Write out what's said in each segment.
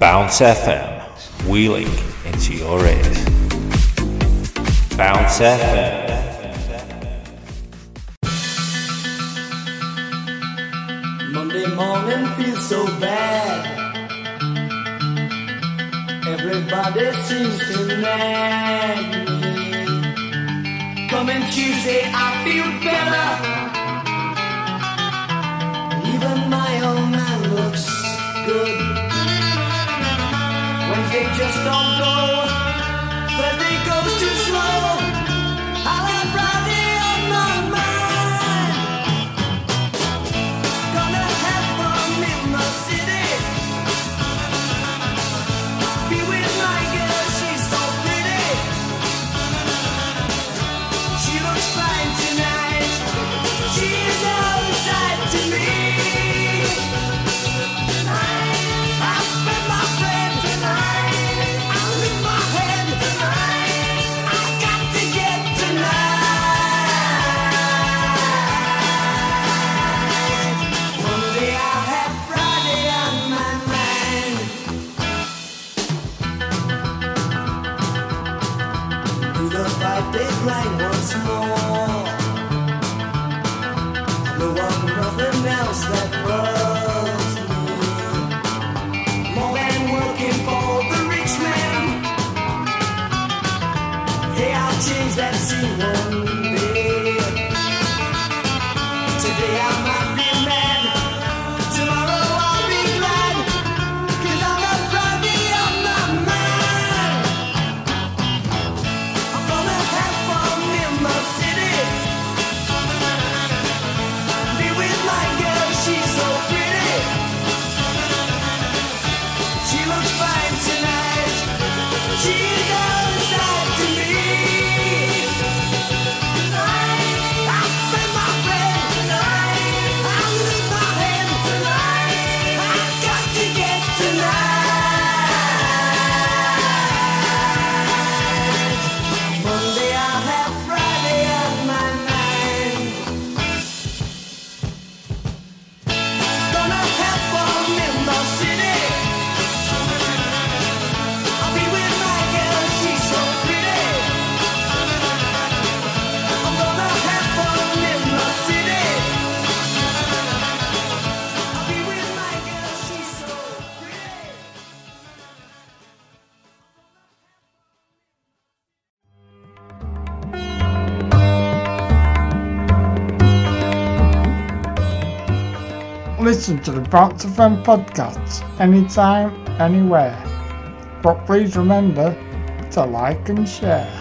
Bounce FM, wheeling into your ears. Bounce FM. Monday morning feels so bad. Everybody seems to nag me. Coming Tuesday, I feel better. Even my old man looks good. When they just don't go. listen to the Box Fan podcast anytime, anywhere. But please remember to like and share.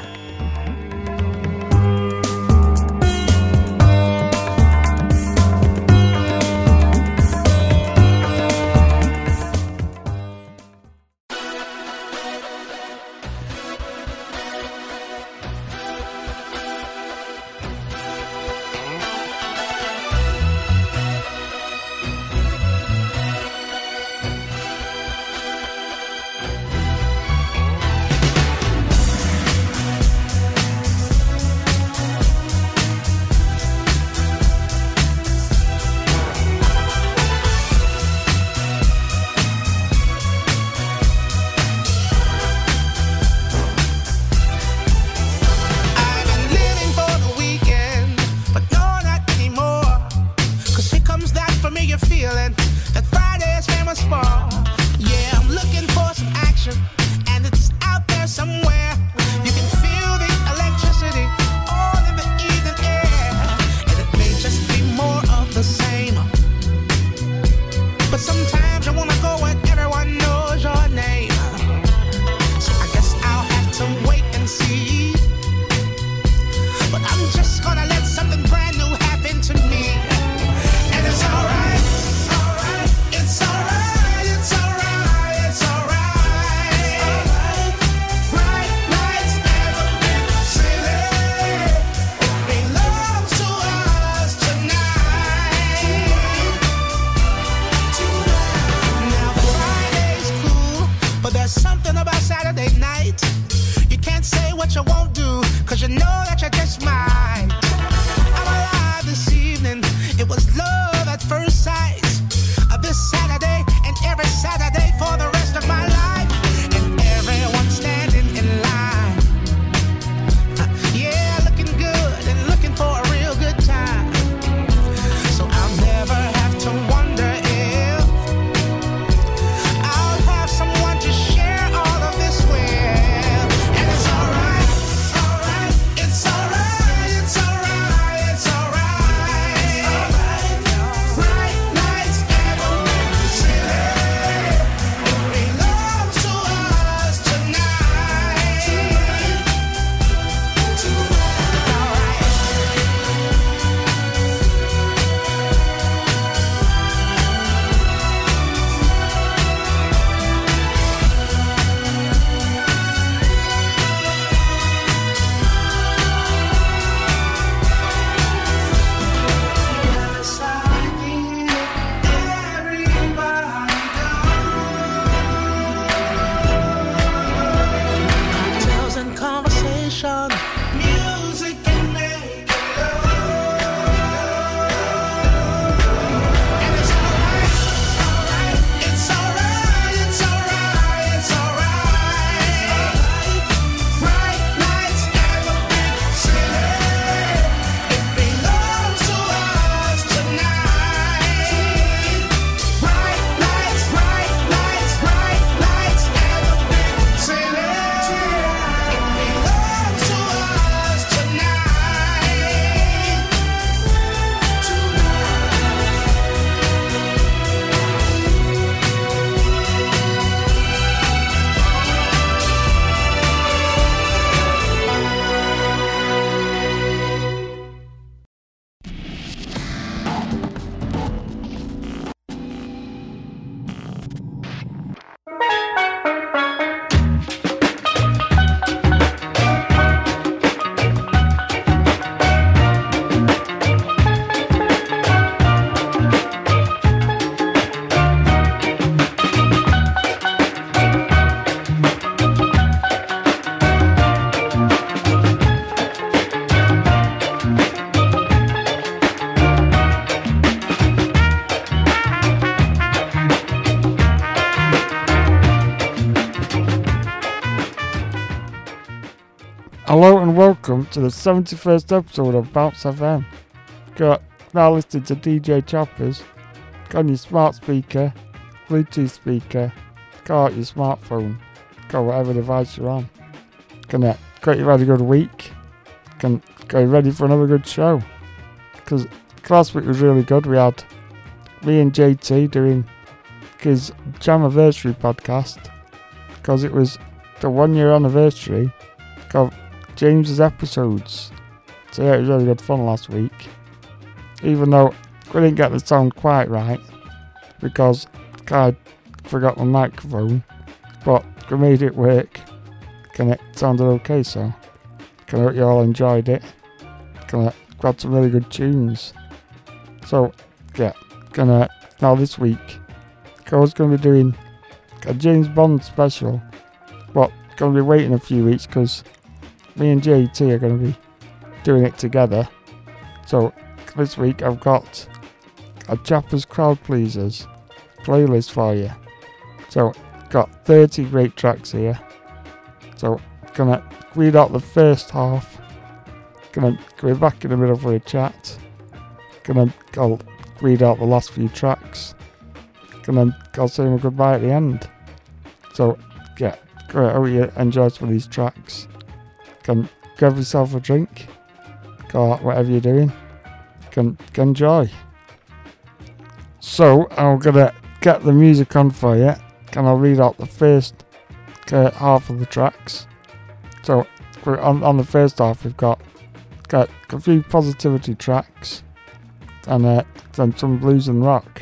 Welcome to the 71st episode of Bounce FM. Got now listening to DJ Choppers. On your smart speaker, Bluetooth speaker, got your smartphone, got whatever device you're on. Gonna got you ready to go to week. Can go ready for another good show. Because last week was really good. We had me and JT doing his Jamiversary podcast because it was the one year anniversary of James's episodes. So yeah, it was really good fun last week. Even though we didn't get the sound quite right because I forgot my microphone, but we made it work and it sounded okay. So I hope you all enjoyed it. Gonna got some really good tunes. So yeah, gonna now this week I was gonna be doing a James Bond special, but gonna be waiting a few weeks because me and JT are gonna be doing it together. So this week I've got a Chappers Crowd Pleasers playlist for you. So got 30 great tracks here. So gonna read out the first half. Gonna go back in the middle for a chat. Gonna I'll read out the last few tracks. Gonna I'll say my goodbye at the end. So yeah, great. Hope you enjoy some of these tracks. Can grab yourself a drink. Go out, whatever you're doing. Can, can enjoy. So I'm gonna get the music on for you. Can I read out the first uh, half of the tracks? So on, on the first half we've got got a few positivity tracks and uh, then some blues and rock.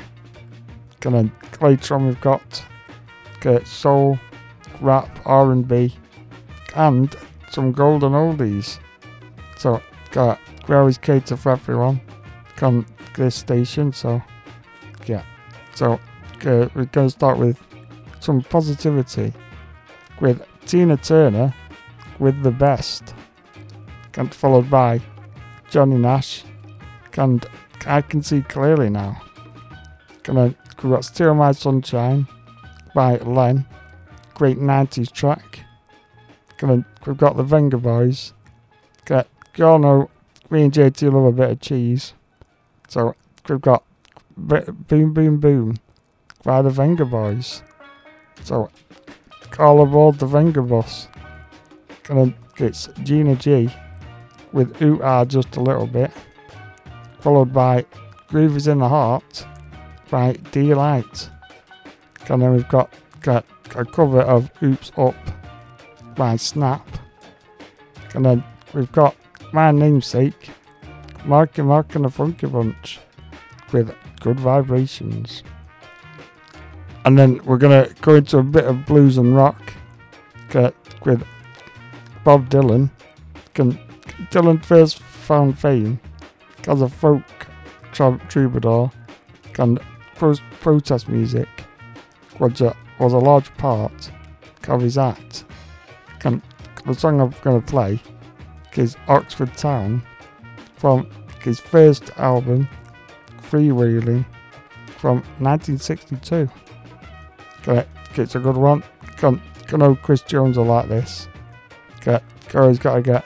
And then later on we've got uh, soul, rap, R&B, and some golden oldies. So got we always cater for everyone on this station. So yeah, so uh, we're going to start with some positivity with Tina Turner with the best, and followed by Johnny Nash, and I can see clearly now. Gonna we got Steal My Sunshine by Len, great 90s track. Gonna we've got the Venga Boys. Get you all know me and JT love a bit of cheese, so we've got Boom Boom Boom by the Venga Boys. So all aboard the Venga bus. Gonna it's Gina G with Ooh Ah just a little bit, followed by Groove in the Heart by Deee-Lite. And then we've got, got a cover of Oops Up by Snap. And then we've got my namesake, Marky Mark and the Funky Bunch with Good Vibrations. And then we're gonna go into a bit of blues and rock get with Bob Dylan. Dylan first found fame as a folk trou- troubadour and pro- protest music a, uh, was a large part of his act. The song I'm going to play is Oxford Town from his first album, Freewheelin', from 1962. Okay, it's a good one. Can, can know Chris Jones will like this. Okay, always got to get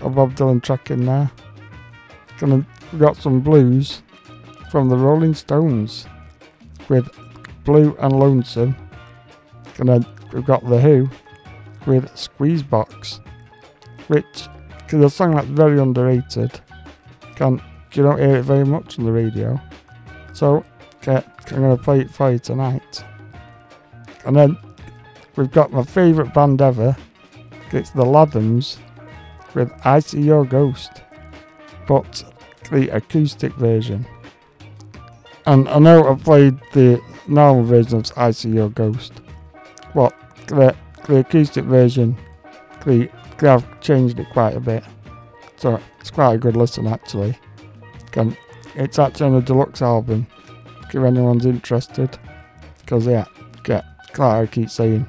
a Bob Dylan track in there. Gonna got some blues from the Rolling Stones with Blue and Lonesome. Gonna we've got the Who with Squeezebox, which is a song that's very underrated. Can you don't hear it very much on the radio, so I'm gonna play it for you tonight. And then we've got my favourite band ever. It's the Lathums with I See Your Ghost, but the acoustic version. And I know I've played the normal version of I See Your Ghost, but the acoustic version, they, they have changed it quite a bit. So it's quite a good listen actually. And it's actually on the deluxe album, if anyone's interested. Because yeah, get like I keep saying,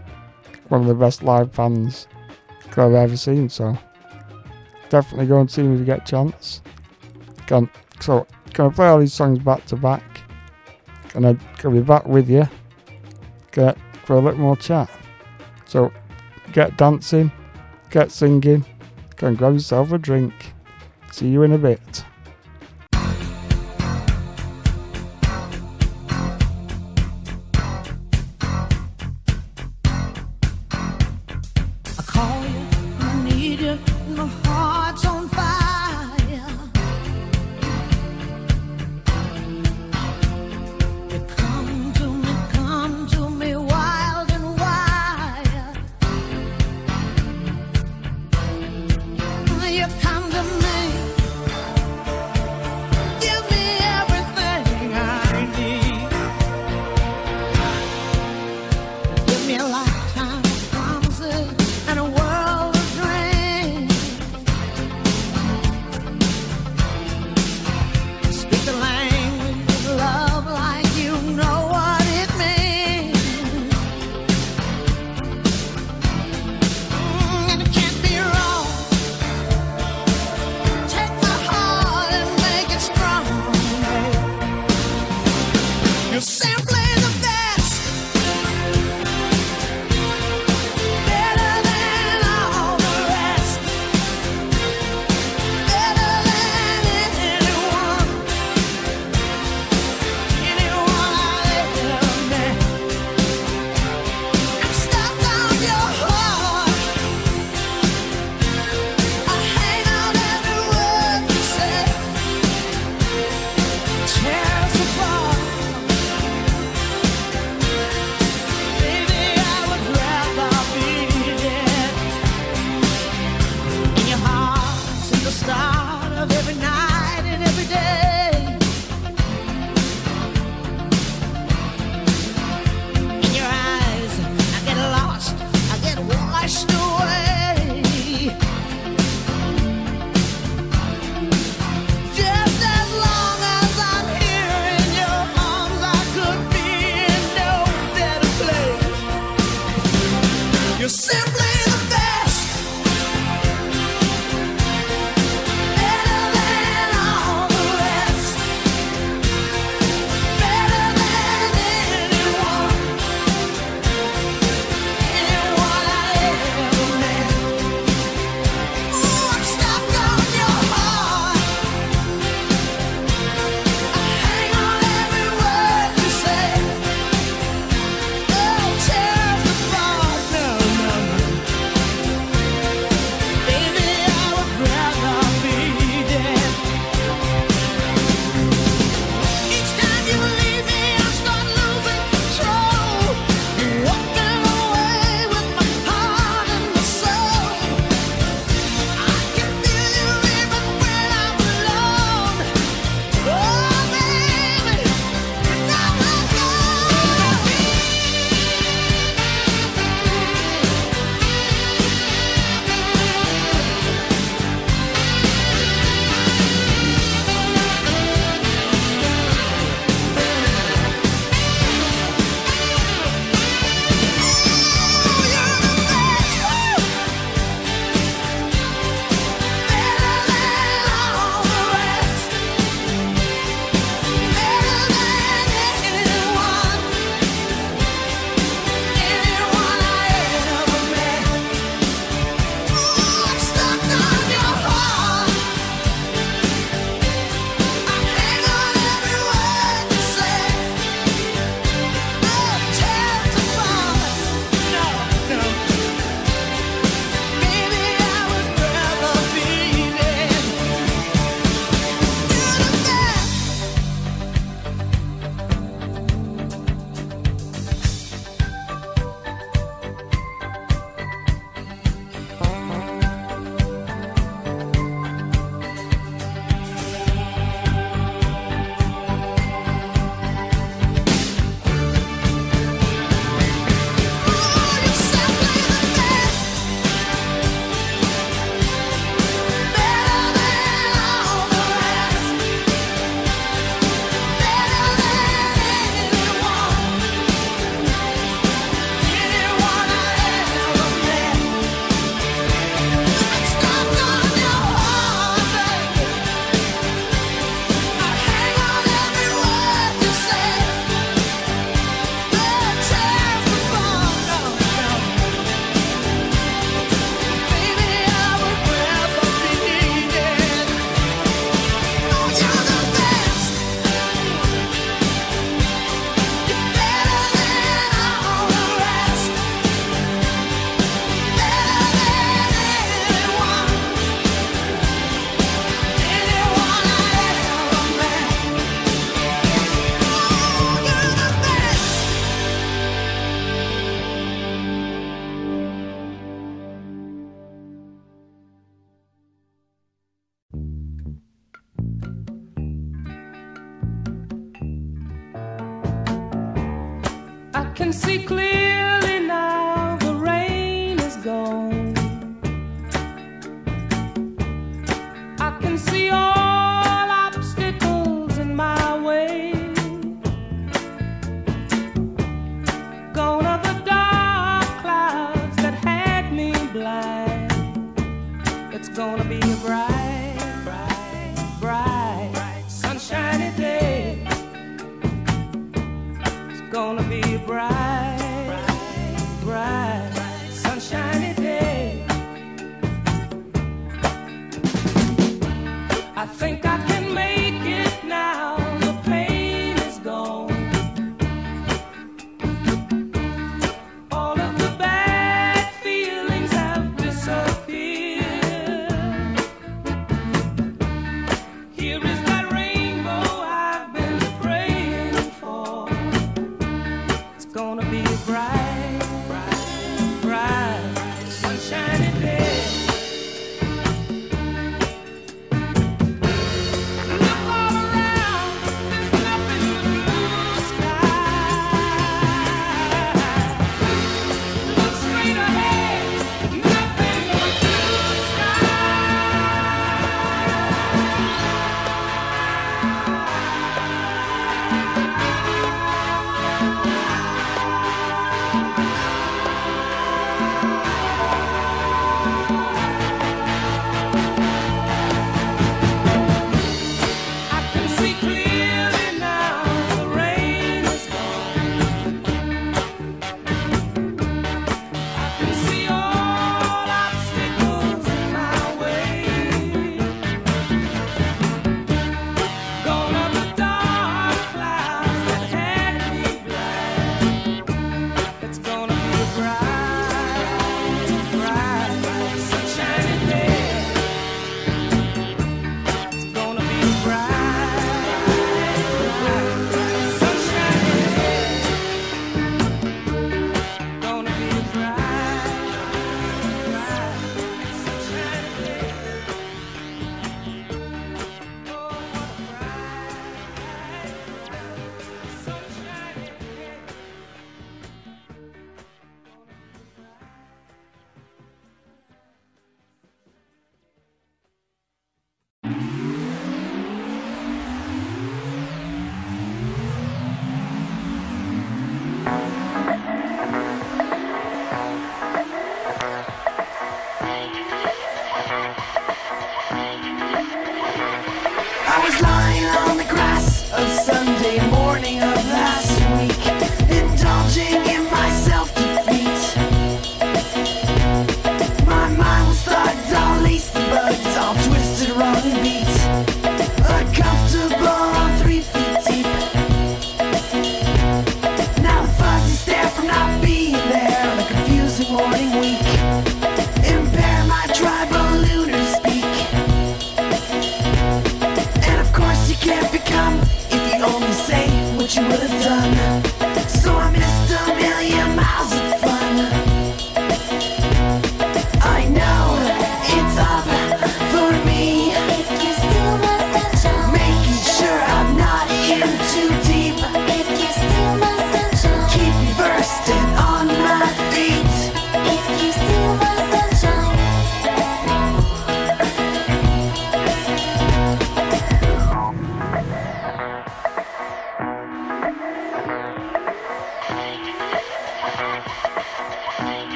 one of the best live bands I've ever seen. So definitely go and see them if you get a chance. Can so can I play all these songs back to back? Can I can be back with you? Get for a little more chat. So get dancing, get singing, Go and grab yourself a drink. See you in a bit.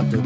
Just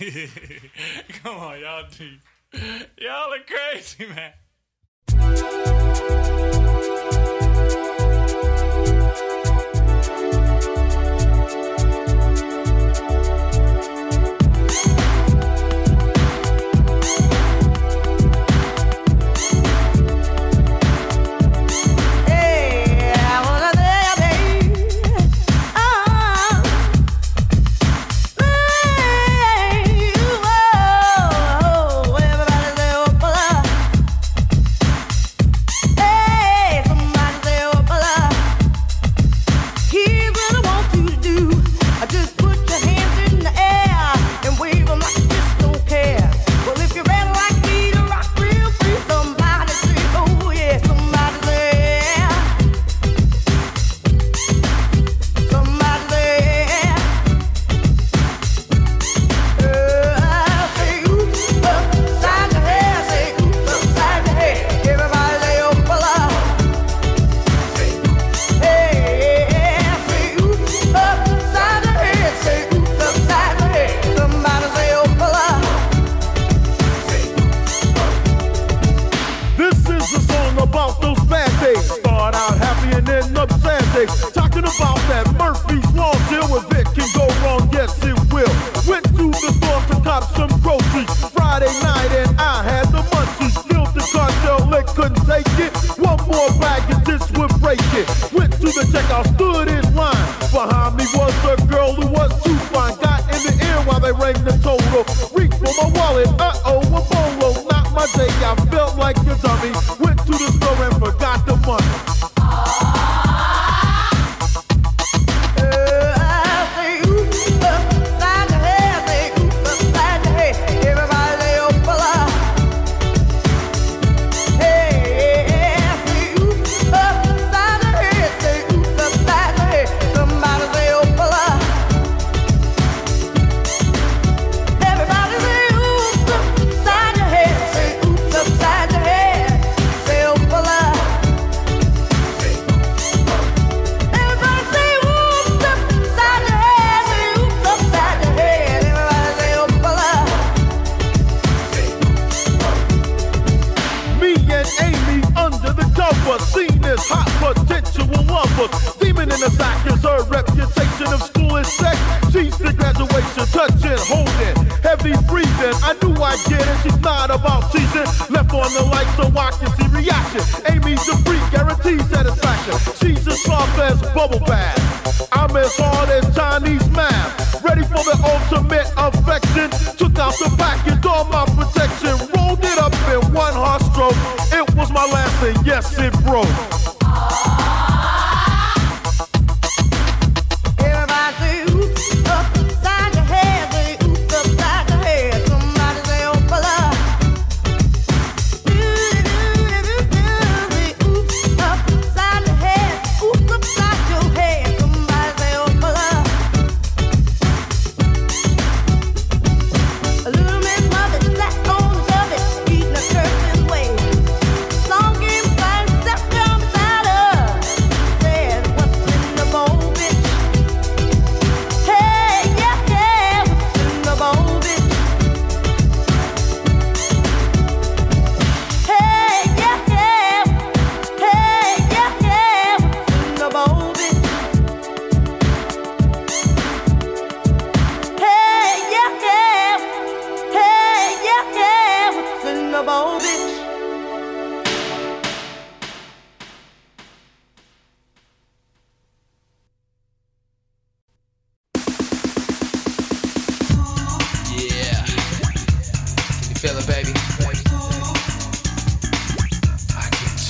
Come on, y'all. Y'all are crazy, man.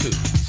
two.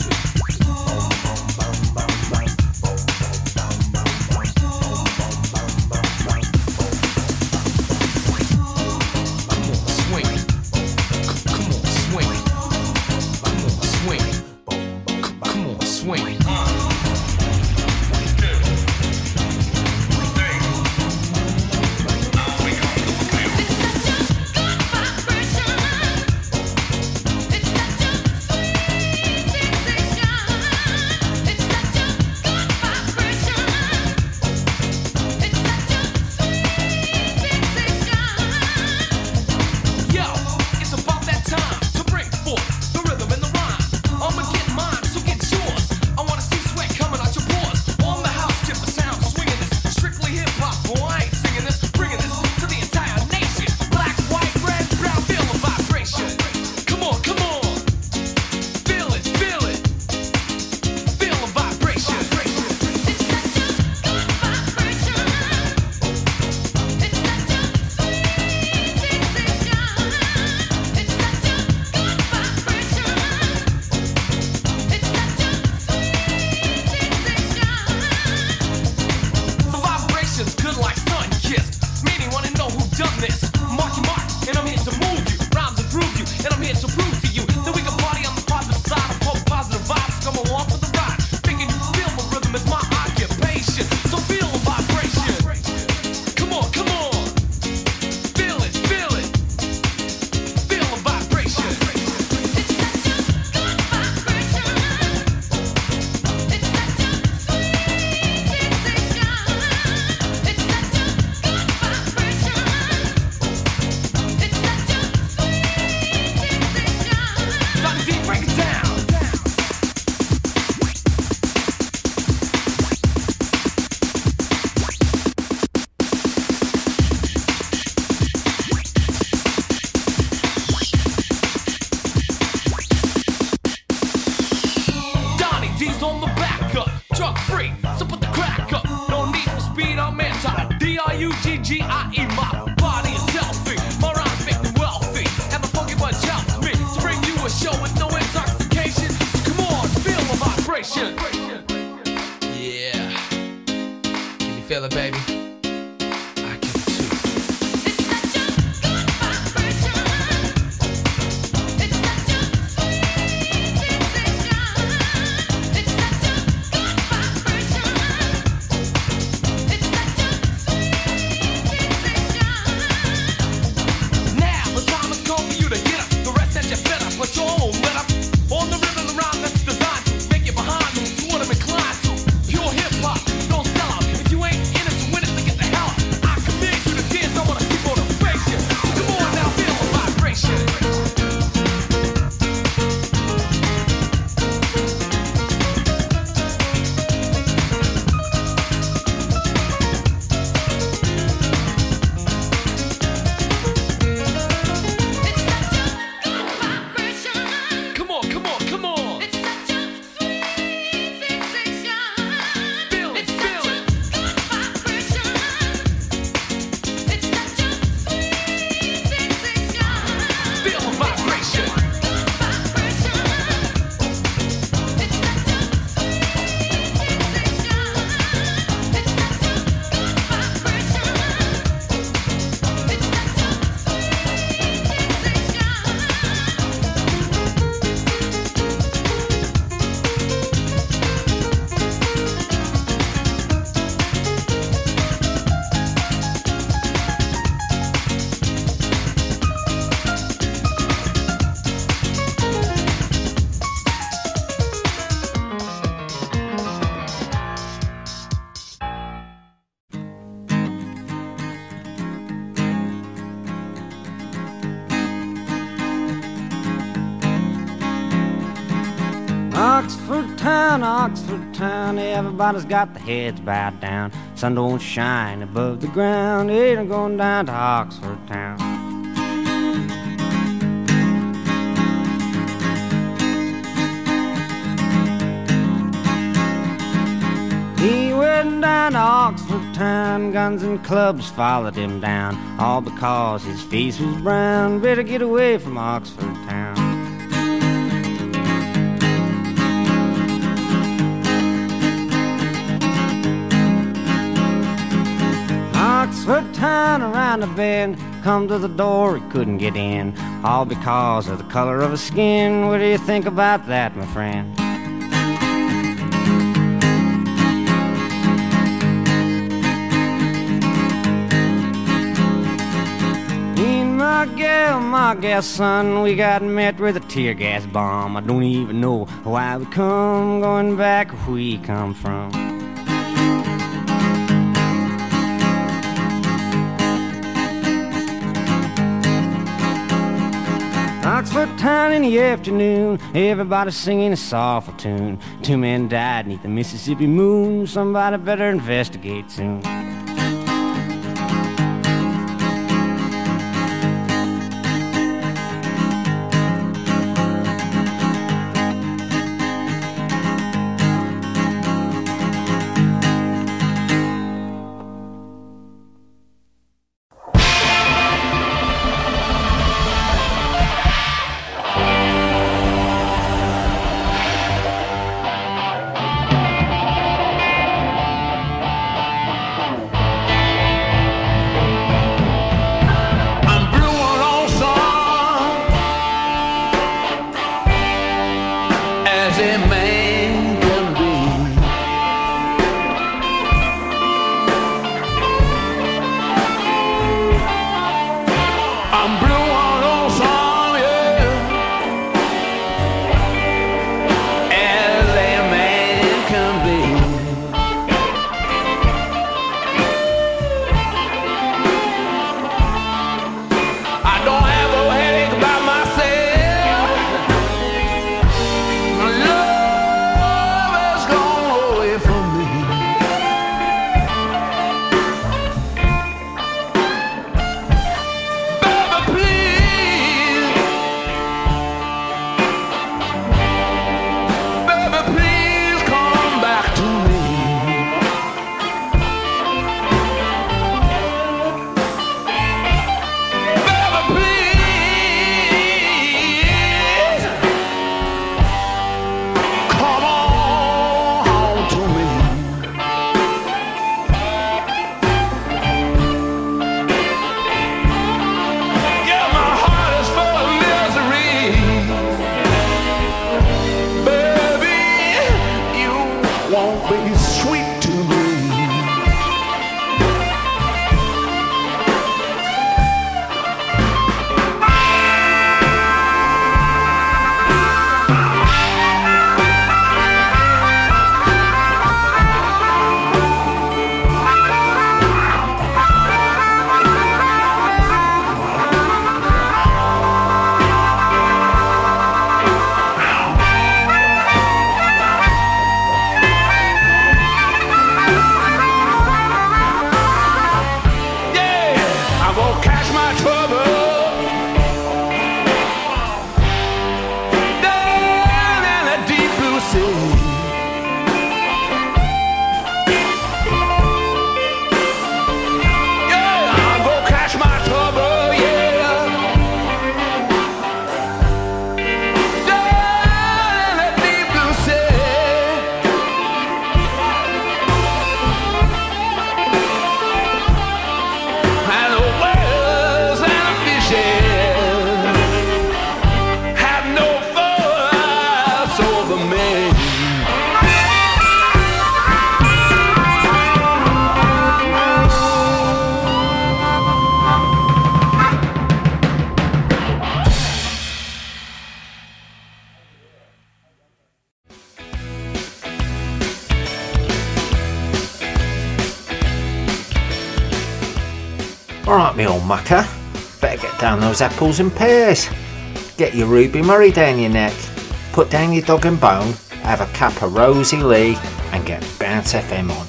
Town, Oxford town, everybody's got their heads bowed down. Sun don't shine above the ground, ain't I'm going down to Oxford town. He went down to Oxford town, guns and clubs followed him down, all because his face was brown. Better get away from Oxford town. Oxford town around the bend. Come to the door, he couldn't get in. All because of the color of his skin. What do you think about that, my friend? And my gal son, we got met with a tear gas bomb. I don't even know why we come, going back where we come from. Oxford town in the afternoon, everybody singing a soulful tune. Two men died neath the Mississippi moon. Somebody better investigate soon. Mucker. Better get down those apples and pears. Get your Ruby Murray down your neck. Put down your dog and bone. Have a cup of Rosie Lee. And get Bounce FM on,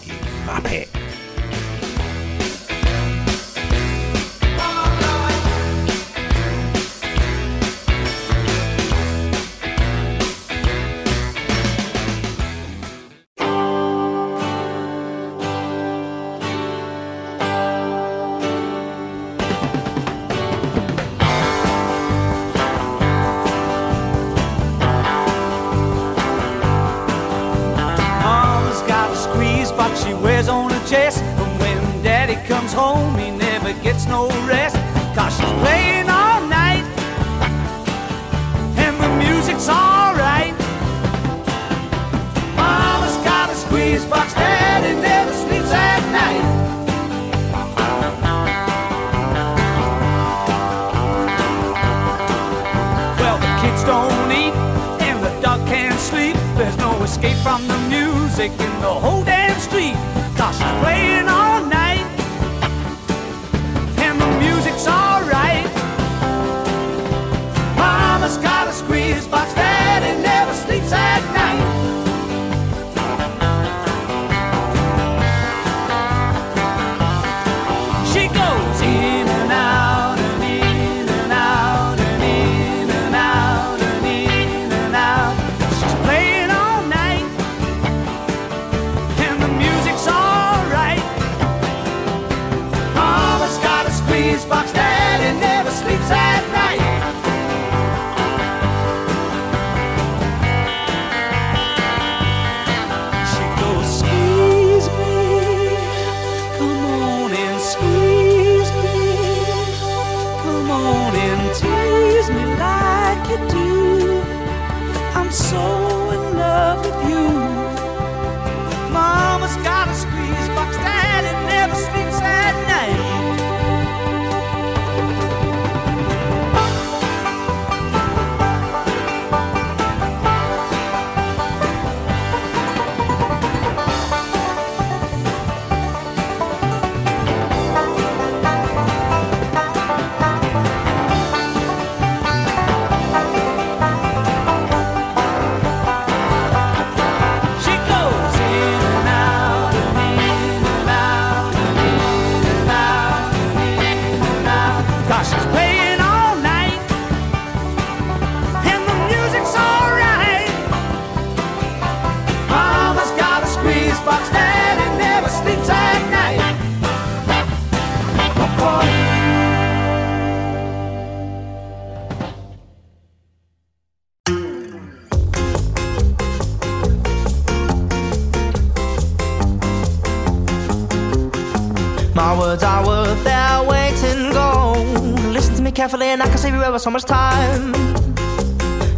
carefully, and I can save you ever so much time.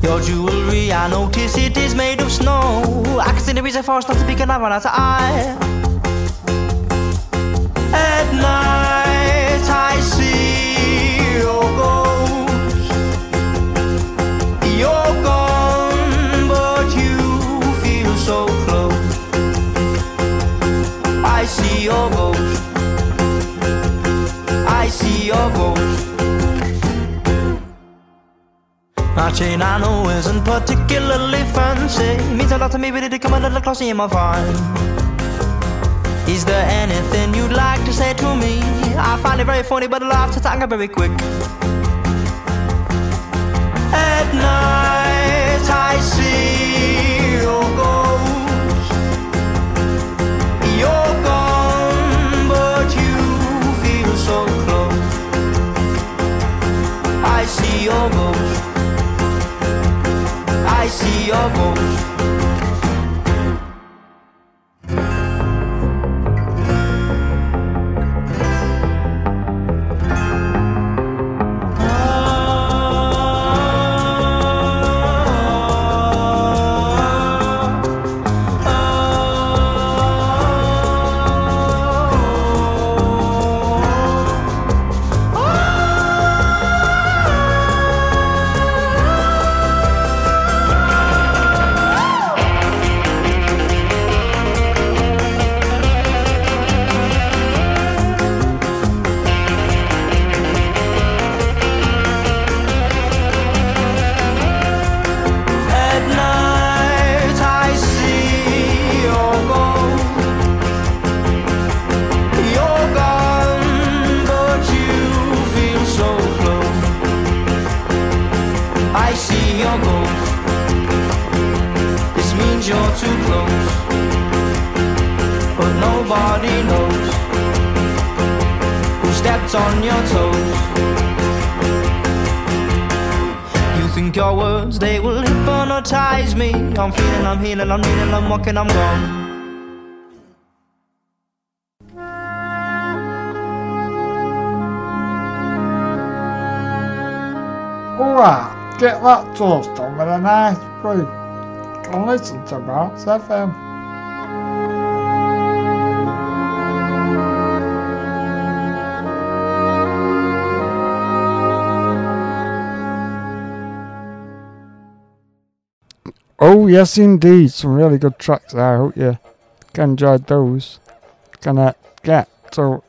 Your jewelry, I notice it is made of snow. I can see the reason for us not to be conniving eye to eye. At night, I see your ghost. You're gone, but you feel so close. I see your ghost. I see your ghost. My chain I know isn't particularly fancy. Means a lot to me, but it come a little closer in my find. Is there anything you'd like to say to me? I find it very funny, but I laugh to tango very quick. At night I see your ghost. You're gone, but you feel so close. I see your ghost. I see your I'm healing, I'm kneeling, I'm walking, I'm gone. Alright, get that toast on with a nice brew. Can listen to Marks FM. Oh yes indeed, some really good tracks there. I hope you enjoyed those. Gonna get so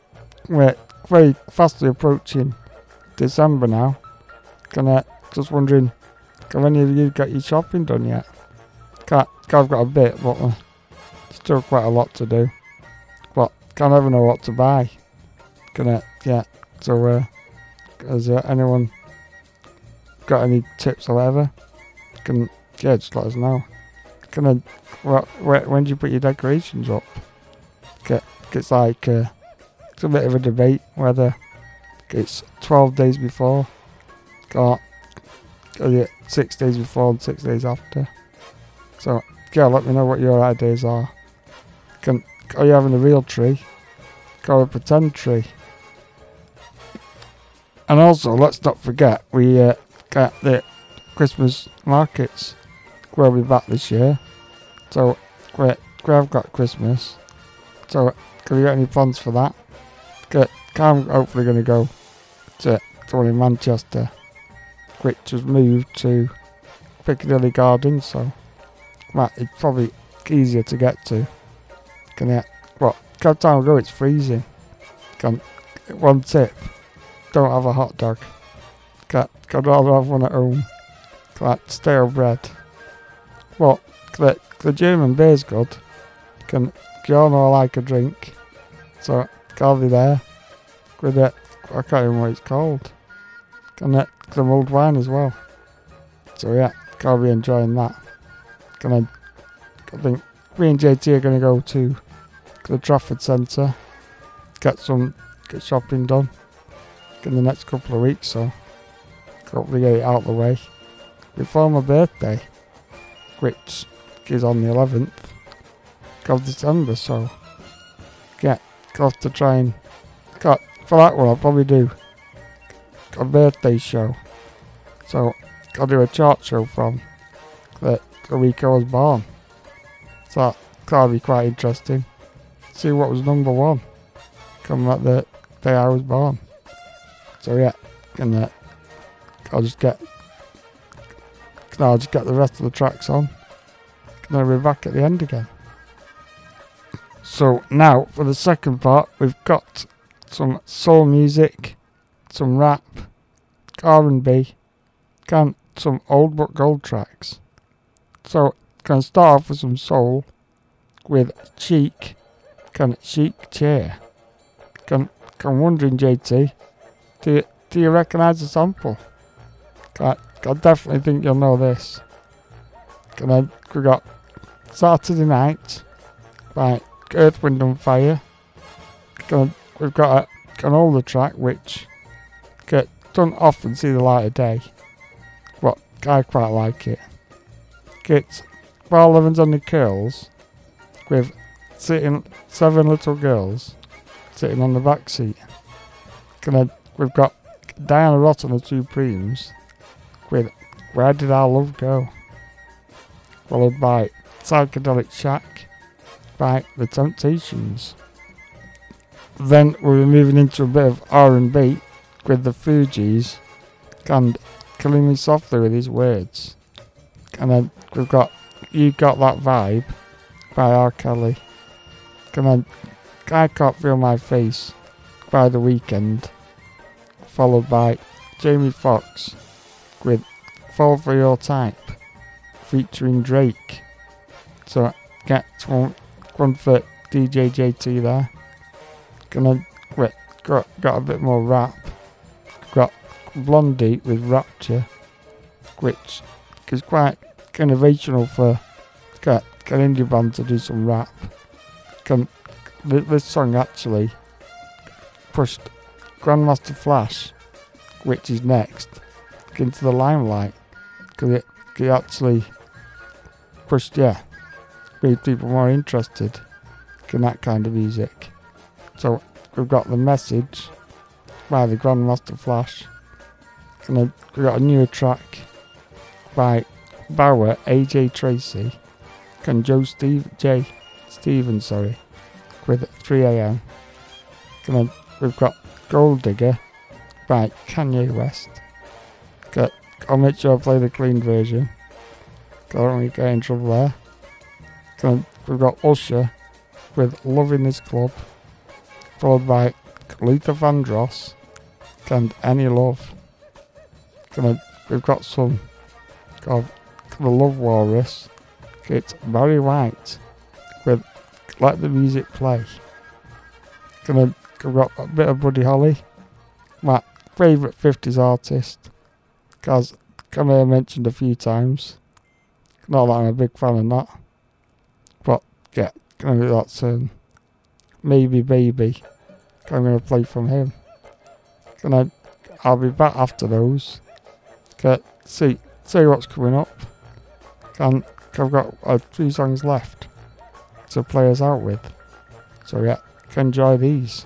we're very fastly approaching December now. Gonna just wondering, have any of you got your shopping done yet? Can't, I've got a bit, but uh, still quite a lot to do. But can't ever know what to buy. Gonna yeah. So uh, has uh, anyone got any tips or whatever? Can yeah, just let us know. Where, when do you put your decorations up? Get, it's like, uh, it's a bit of a debate whether it's 12 days before, or is it 6 days before and 6 days after. So, yeah, let me know what your ideas are. Can, are you having a real tree? Or a pretend tree? And also, let's not forget, we uh, got the Christmas markets will be back this year. So, great, I've got Christmas. So, have you got any plans for that? Good. I'm hopefully going to go to, to one in Manchester, which has moved to Piccadilly Gardens, so well, it's probably easier to get to. Can I, what, come time ago it's freezing. Can, one tip, don't have a hot dog. Got, I'd rather have one at home. Like stale bread. Well, the, the German beer's good. Can you all know I like a drink? So I'll be there with it. I can't even what it's called. Can it the mulled wine as well. So yeah, I'll be enjoying that. Gonna I think me and JT are gonna go to the Trafford Centre, get some get shopping done in the next couple of weeks, so hopefully get it out of the way before my birthday, which is on the 11th of December. So, yeah, got to try and got for that one. I'll probably do a birthday show. So, I'll do a chart show from the, the week I was born. So that'll be quite interesting. See what was number one. coming up the day I was born. So yeah, and uh, I'll just get no, I'll just get the rest of the tracks on. Then we're back at the end again. So now for the second part, we've got some soul music, some rap, R&B, and some old but gold tracks. So can start off with some soul with Cheek, can Chic Cheer. Can can wondering JT, do you, do you recognise the sample? I, I definitely think you'll know this. And I, we got Saturday Night by Earth, Wind and Fire. Can I, we've got a, an older track which get, don't often see the light of day, but I quite like it. It's Paul Evans on the Curls with sitting seven little girls sitting on the back seat. Can I, we've got Diana Ross and the Supremes Where Did Our Love Go? Followed by Psychedelic Shack by The Temptations. Then we're moving into a bit of R&B with the Fugees and Killing Me Softly with his words. And then we've got You Got That Vibe by R. Kelly. And then I Can't Feel My Face by The Weeknd. Followed by Jamie Foxx with Fall For Your Type featuring Drake. So get one, DJ JT there. Gonna wait, got, got a bit more rap. Got Blondie with Rapture. which is quite innovational for an indie band to do some rap. Can this song actually pushed Grandmaster Flash, which is next, into the limelight it actually pushed yeah, made people more interested in that kind of music. So we've got the message by the Grandmaster Flash, and then we've got a newer track by Bauer, AJ Tracey, and Joe Steve J Stevens, sorry, with 3 a.m. And then we've got Gold Digger by Kanye West. Get, I'll make sure I play the clean version. I don't get in trouble there. We've got Usher with Love in This Club, followed by Luther Vandross and Any Love. We've got some of the Love Walrus. It's Barry White with Let the Music Play. We've got a bit of Buddy Holly, my favourite 50s artist, I may mentioned a few times. Not that I'm a big fan of that, but yeah, gonna be that soon. Maybe Baby, I'm gonna play from him. Gonna, I'll be back after those. Okay, see see what's coming up. And I've got uh, three songs left to play us out with. So yeah, can enjoy these.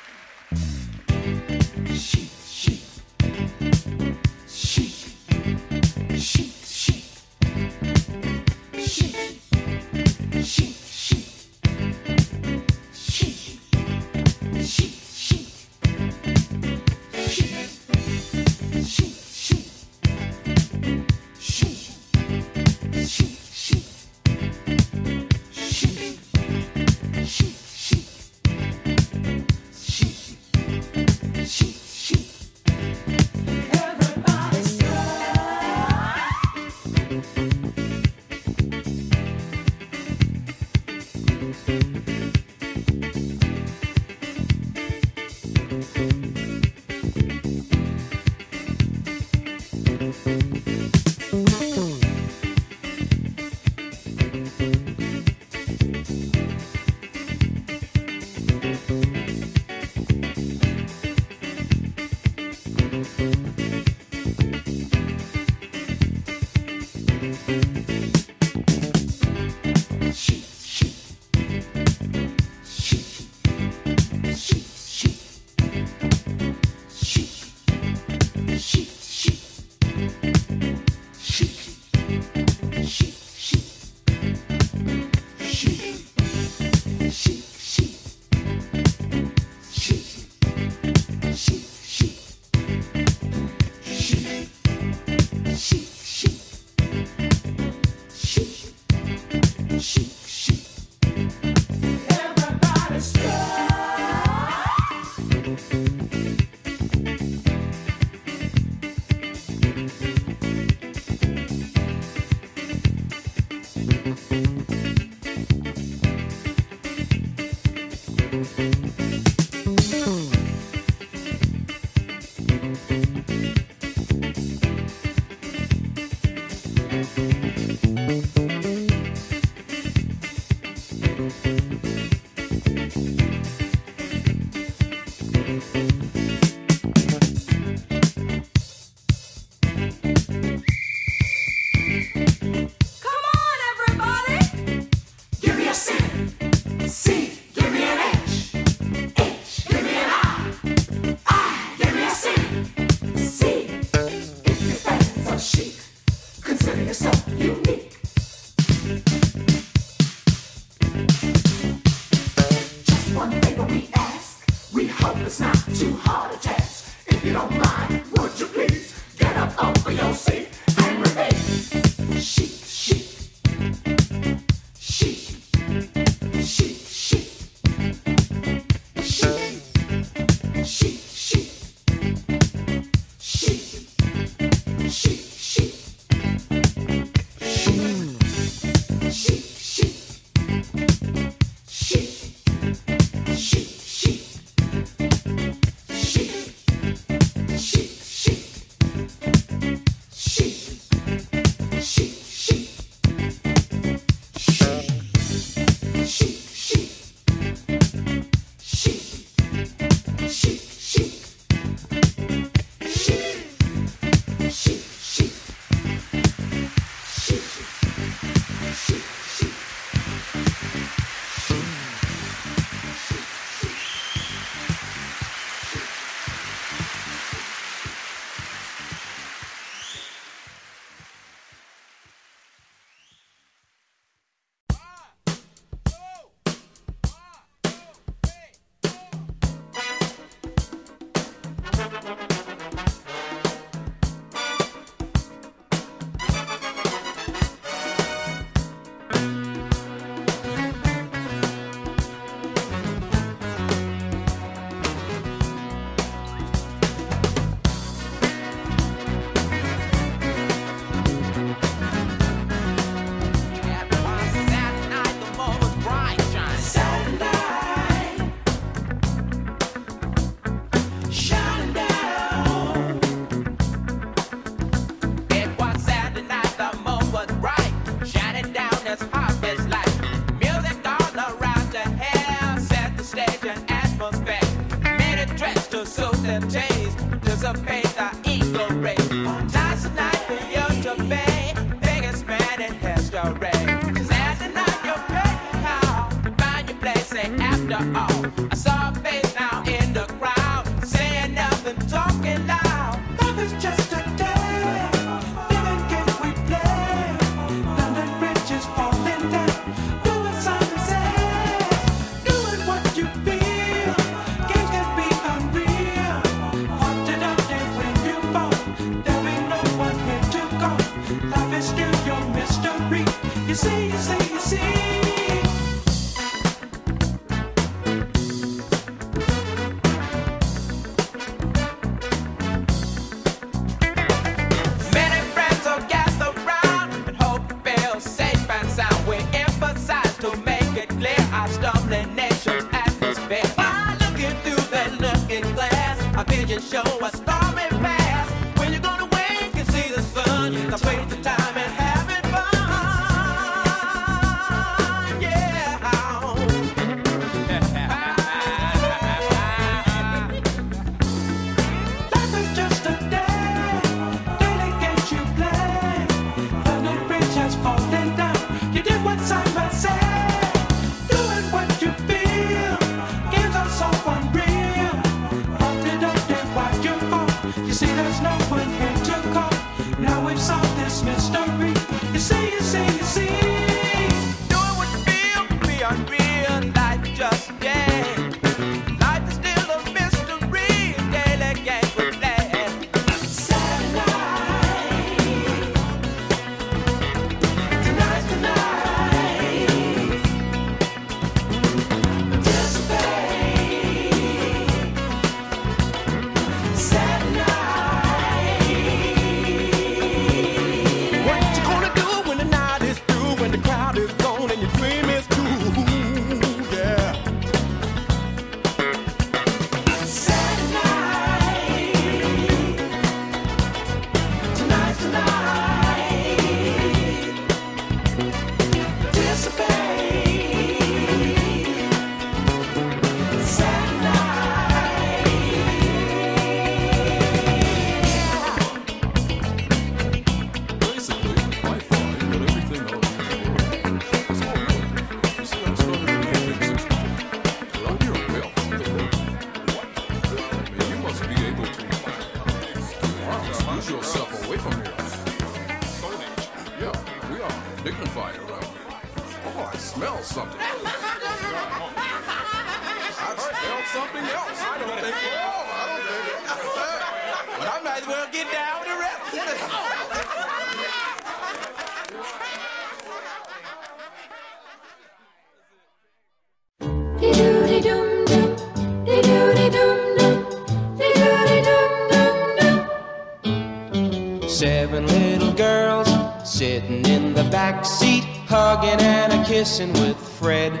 Back seat hugging and a kissing with Fred.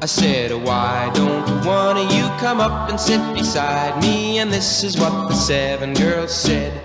I said, why don't one of you come up and sit beside me? And this is what the seven girls said.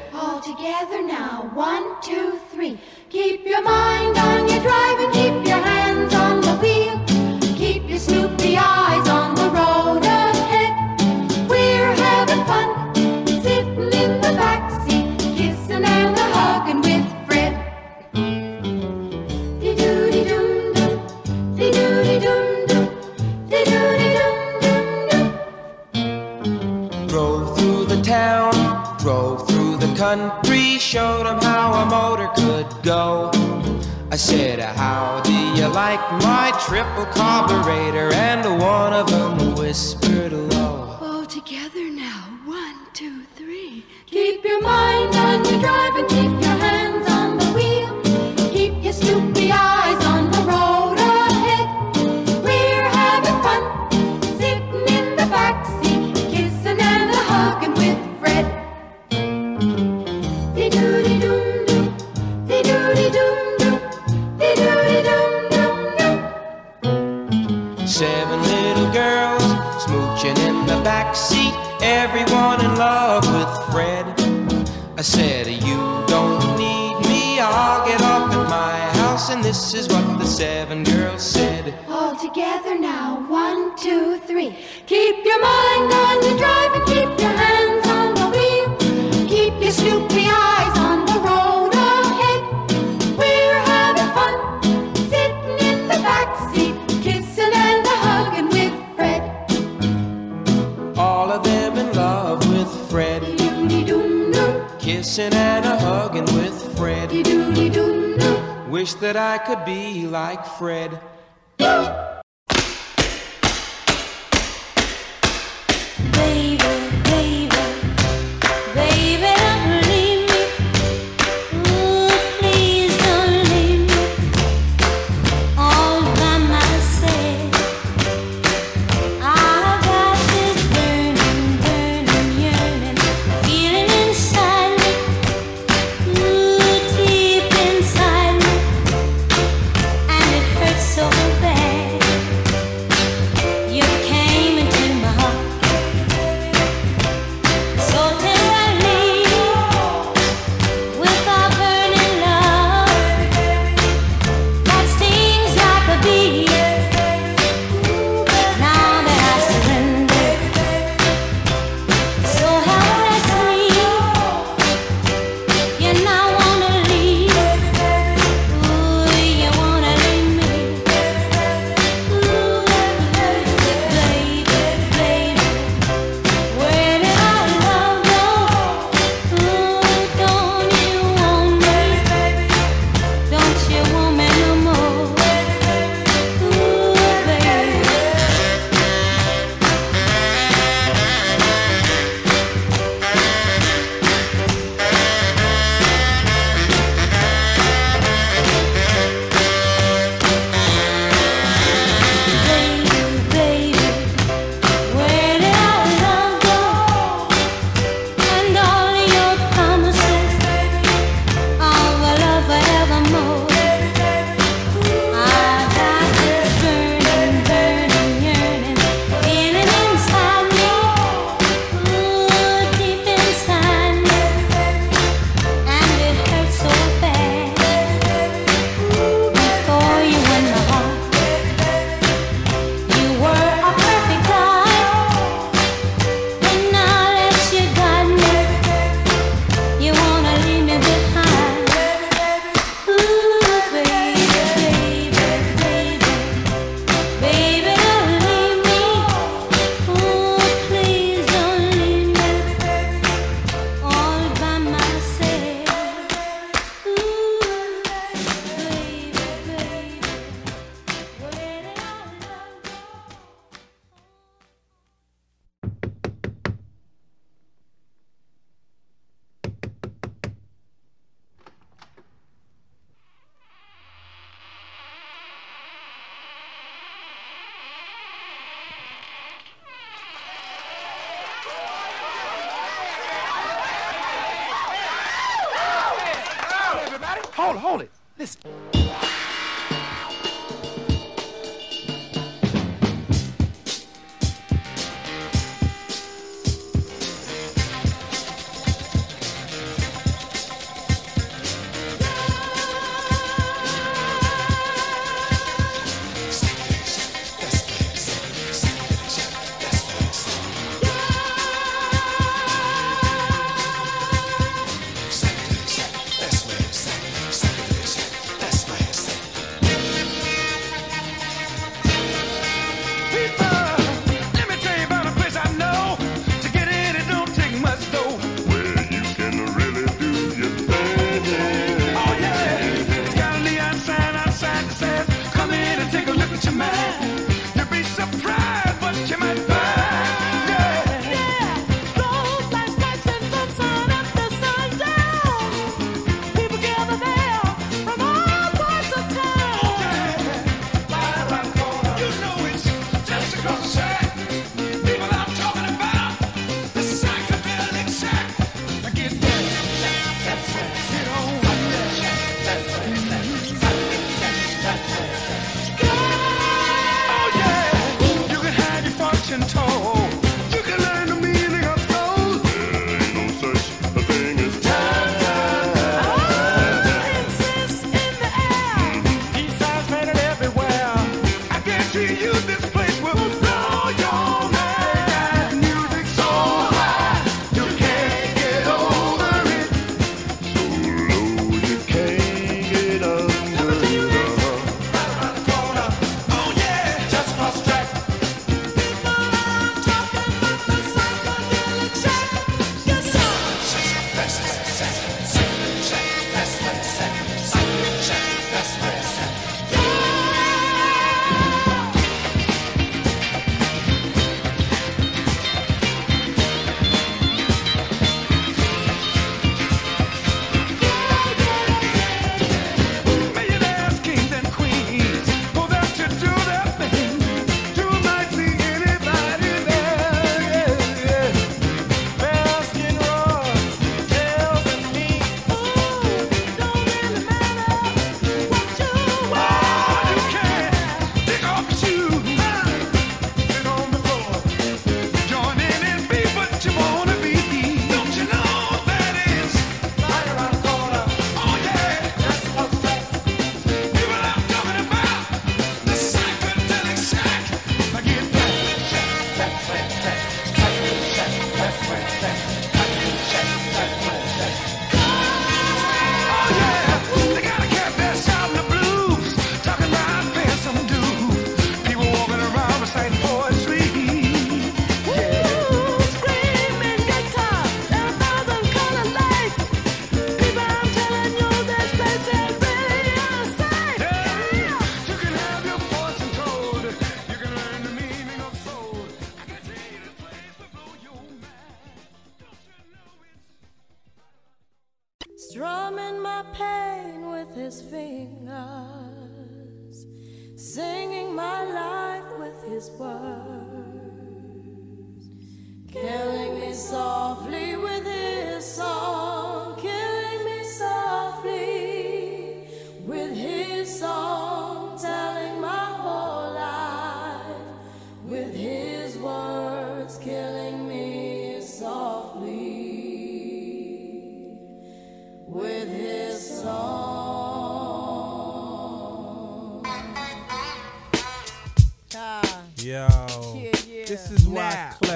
Listen.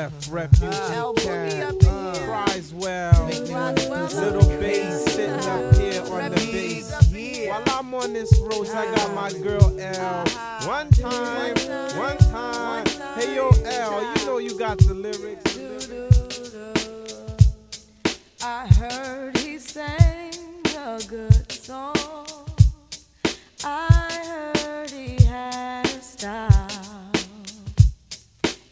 left, mm-hmm. refuge uh, camp. Uh, Criswell, little bass sitting up mm-hmm. here on the bass. While I'm on this roast, I got my mm-hmm. girl L. Uh-huh. One time, one time. Hey yo, L, you know you got the lyrics. I heard he sang a good song. I heard he had a style.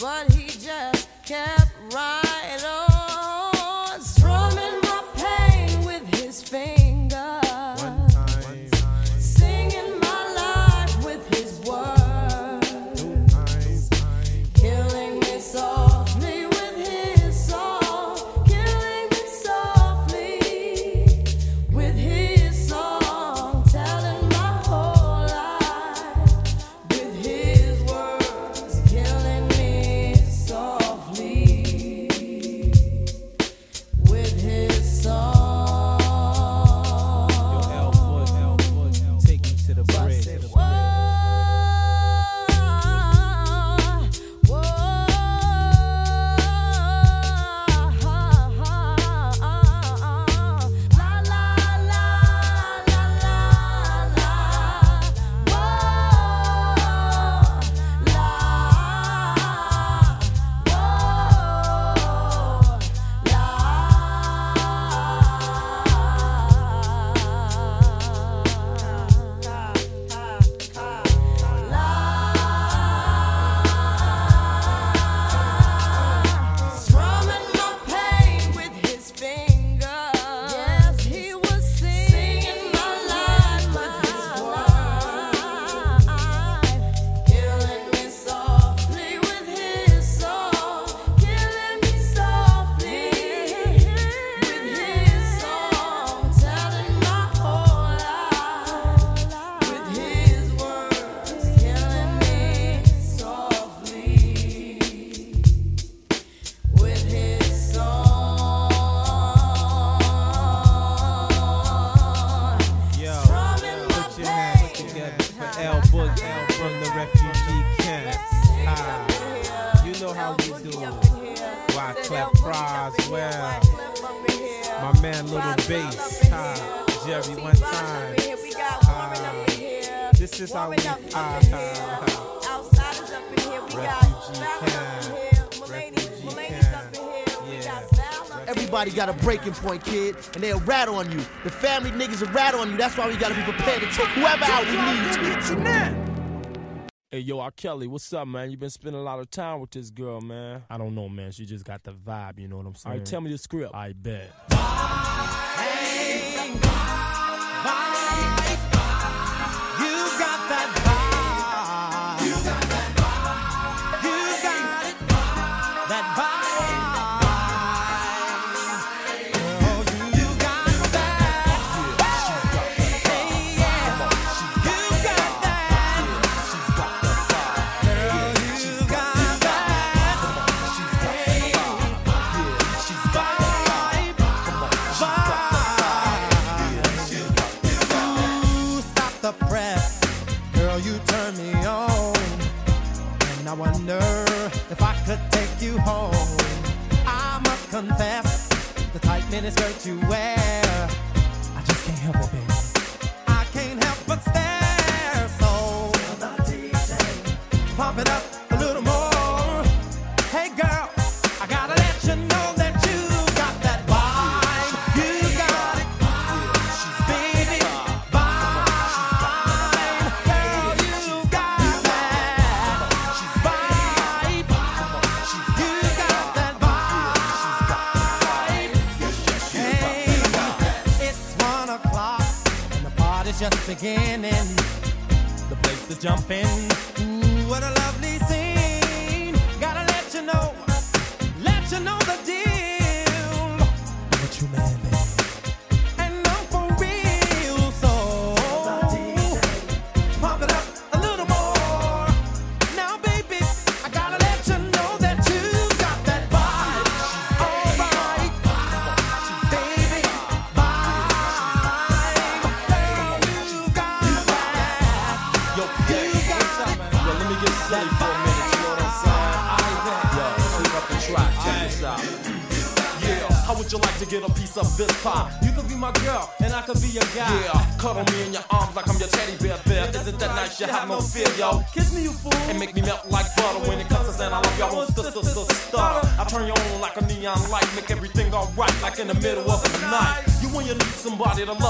but he just kept right on. point, kid, and they'll rat on you. The family niggas will rat on you. That's why we gotta be prepared to take whoever out we need Hey, yo, R. Kelly, what's up, man? You been spending a lot of time with this girl, man. I don't know, man. She just got the vibe, you know what I'm saying? All right, tell me the script. I bet. Bye. Bye. Bye. and it's skirt wear. it up.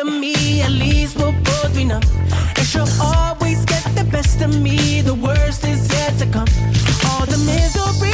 of me, at least we'll both be numb. And she'll always get the best of me, the worst is yet to come. All the misery.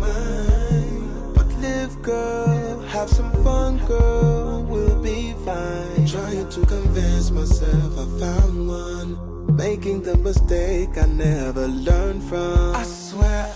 But live, girl, have some fun, girl, we'll be fine. Trying to convince myself I found one, making the mistake I never learned from. I swear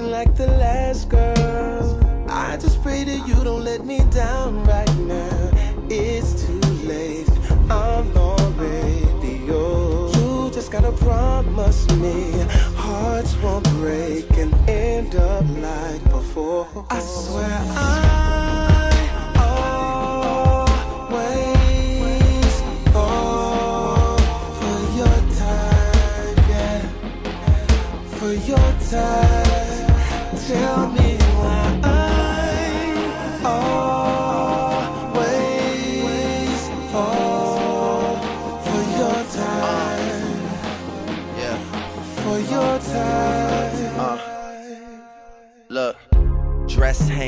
nothing like the last girl. I just pray that you don't let me down right now. It's too late. I'm already yours. You just gotta promise me hearts won't break and end up like before. I swear I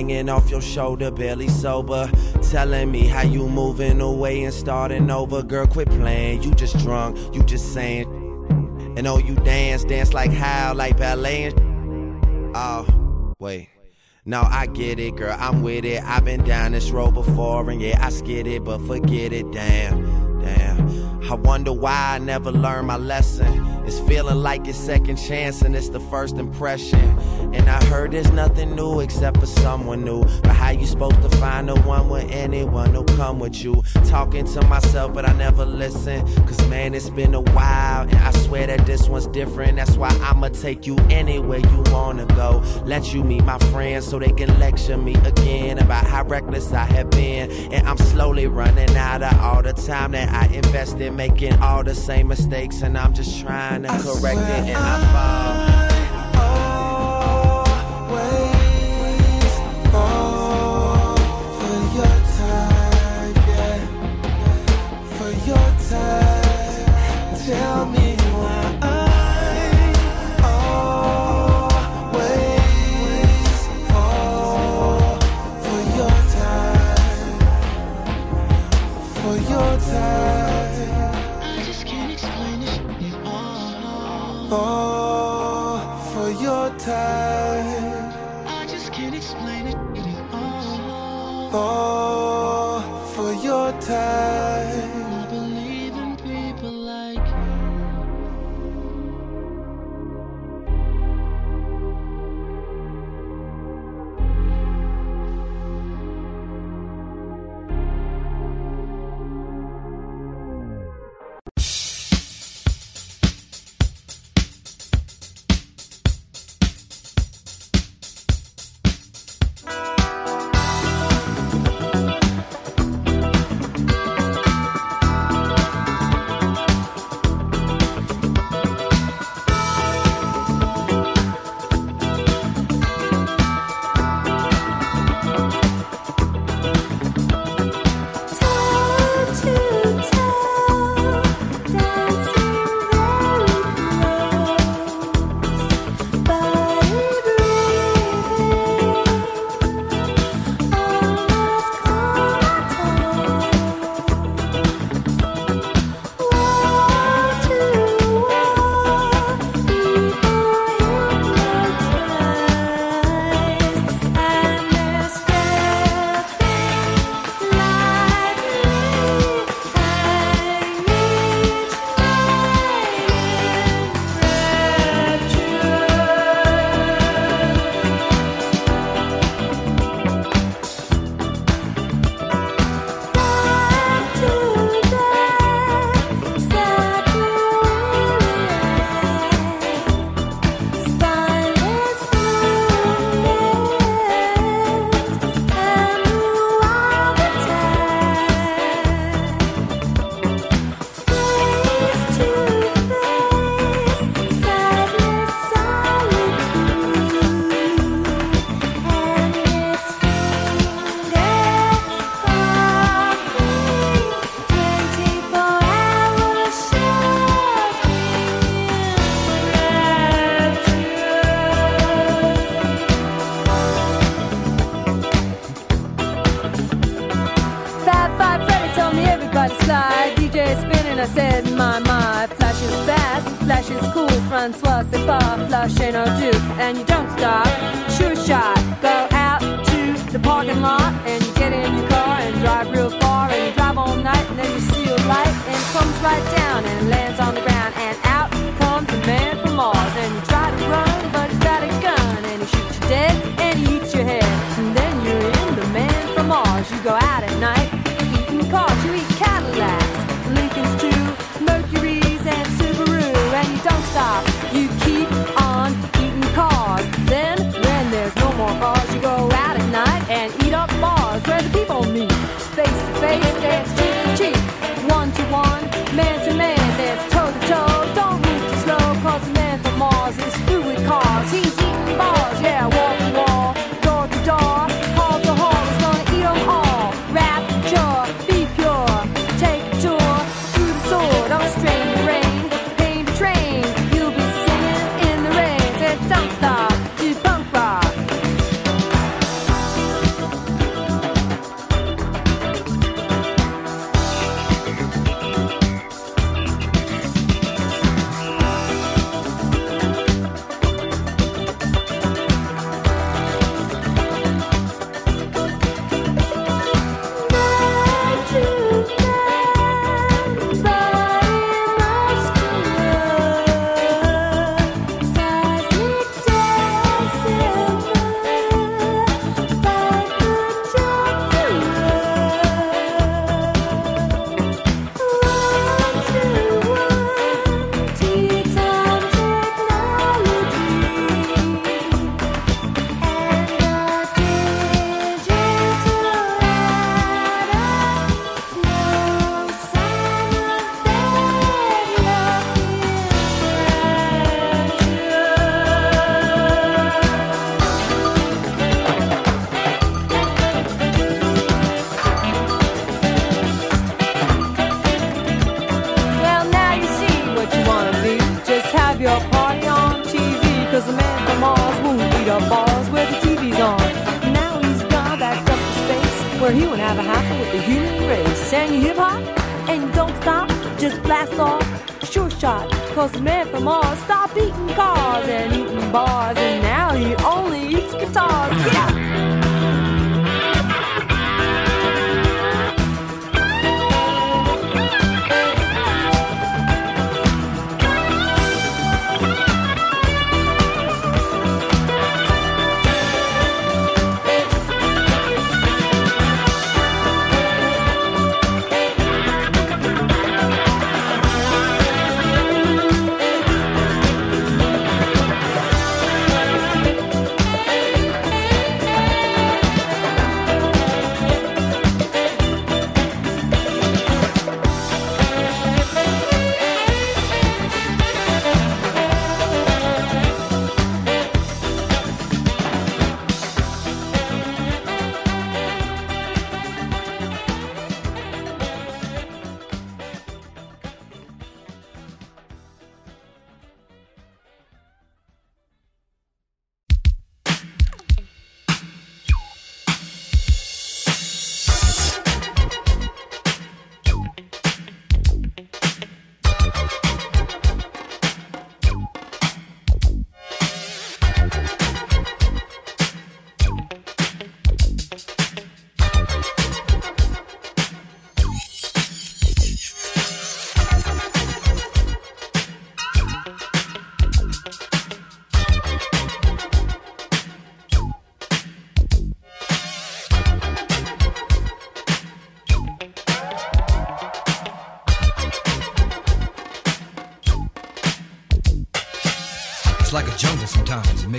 hanging off your shoulder, barely sober. Telling me how you moving away and starting over. Girl, quit playing. You just drunk, you just saying. And oh, you dance, dance like how, like ballet. Oh, wait. No, I get it, girl. I'm with it. I've been down this road before, and yeah, I skid it, but forget it. Damn, damn. I wonder why I never learned my lesson. It's feeling like it's second chance, and it's the first impression. And I heard there's nothing new except for someone new. But how you supposed to find the one with anyone who come with you? Talking to myself, but I never listen. Cause man, it's been a while, and I swear that this one's different. That's why I'ma take you anywhere you wanna go. Let you meet my friends so they can lecture me again about how reckless I have been. And I'm slowly running out of all the time that I invested making all the same mistakes. And I'm just trying to correct it, and I fall. All. For your time. I just can't explain it at all.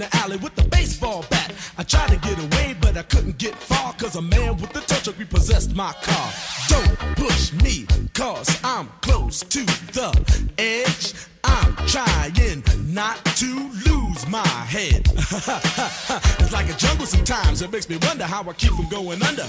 the alley with the baseball bat. I tried to get away, but I couldn't get far, cause a man with a tow truck repossessed my car. Don't push me, cause I'm close to the edge. I'm trying not to lose my head. it's like a jungle sometimes. It makes me wonder how I keep from going under.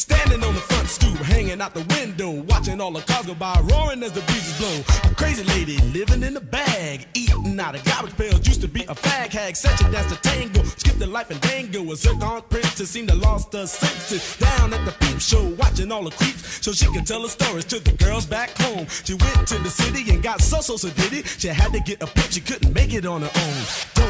Standing on the front stoop, hanging out the window, watching all the cars go by, roaring as the breezes blow. A crazy lady living in a bag, eating out of garbage pails. Used to be a fag hag, such a dance to tango. Skipped the life and dango. A zircon princess seemed to lost her senses. Down at the peep show, watching all the creeps, so she could tell her stories to the girls back home. She went to the city and got so so so did it. She had to get a pimp, she couldn't make it on her own. Don't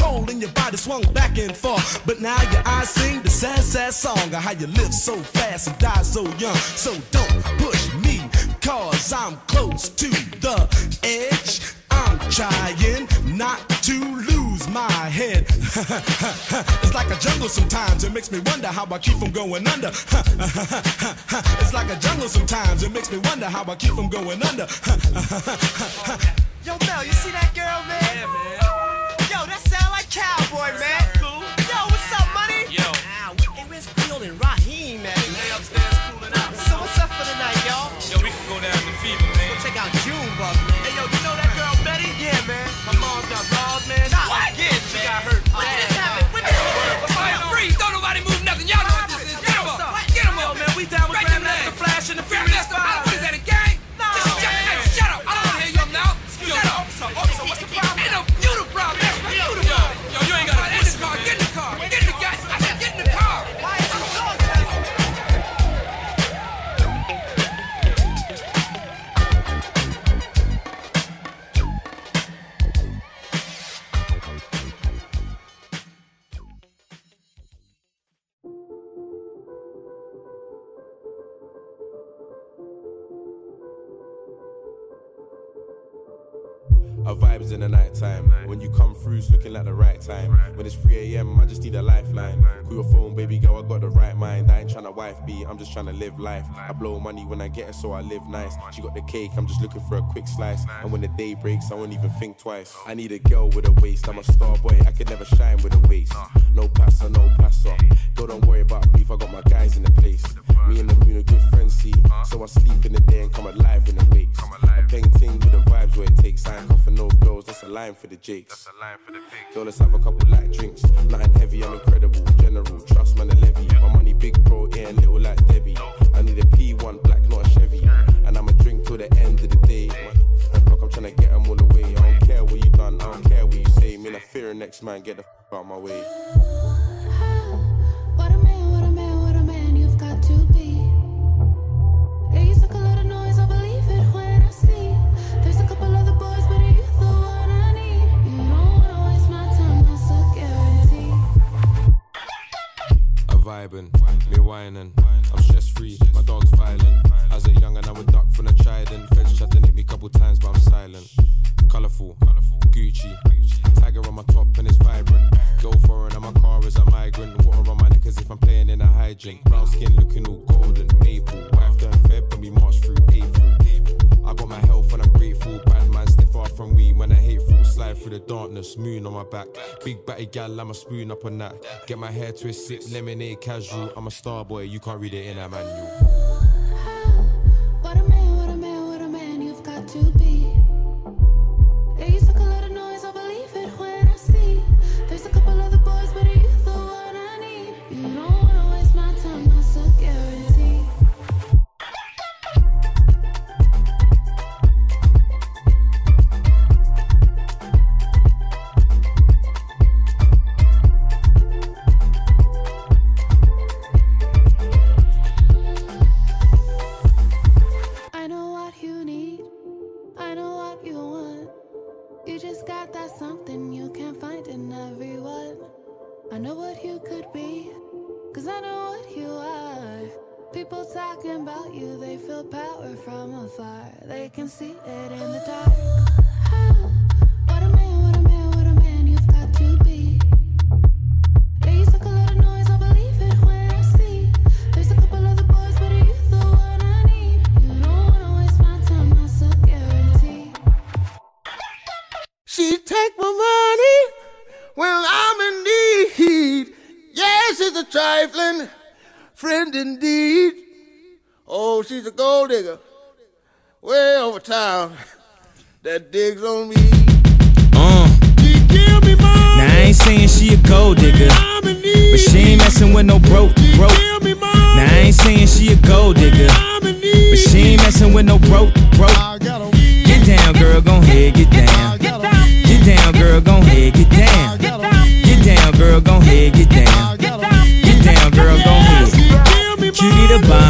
cold and your body swung back and forth. But now your eyes sing the sad, sad song of how you live so fast and die so young. So don't push me, cause I'm close to the edge. I'm trying not to lose my head. it's like a jungle sometimes, it makes me wonder how I keep from going under. it's like a jungle sometimes, it makes me wonder how I keep from going under. Yo, Mel, you see that girl, man? Yeah, man. Cowboy, man. over Vibes in the night time. When you come through, it's looking like the right time. When it's 3 a.m., I just need a lifeline. Call your phone, baby girl, I got the right mind. I ain't tryna wife be, I'm just tryna live life. I blow money when I get it, so I live nice. She got the cake, I'm just looking for a quick slice. And when the day breaks, I won't even think twice. I need a girl with a waist, I'm a star boy, I could never shine with a waist. No passer, no passer. Girl, don't worry about beef, I got my guys in the place. Me and the moon are good friends, see. So I sleep in the day and come alive in the wakes. A painting with the vibes where it takes. I ain't coughing no girls, that's a line for the jakes. Girl, let's have a couple light drinks. Nothing heavy, I'm incredible. General, trust man, a levy. My money big, bro, ain't little like Debbie. I need a P1 black, not a Chevy. And I'ma drink till the end of the day. My block, I'm tryna get them all away. I don't care what you done, I don't care what you say. Me, I fear next man, get the f out my way. Big batty gal, I'm a spoon up on that. Get my hair twisted, lemonade casual. I'm a star boy, you can't read it in a manual. That digs on me. Uh. Now I ain't saying she a gold digger, but she ain't messing with no broke, broke. Now I ain't saying she a gold digger, but she ain't messing with no broke, broke. Get down, girl, gon' head, get down. Get down, girl, gon' head, get down. Get down, girl, gon' head, get down. Get down, girl, gon' head. Cutie the bomb, met her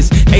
18 years,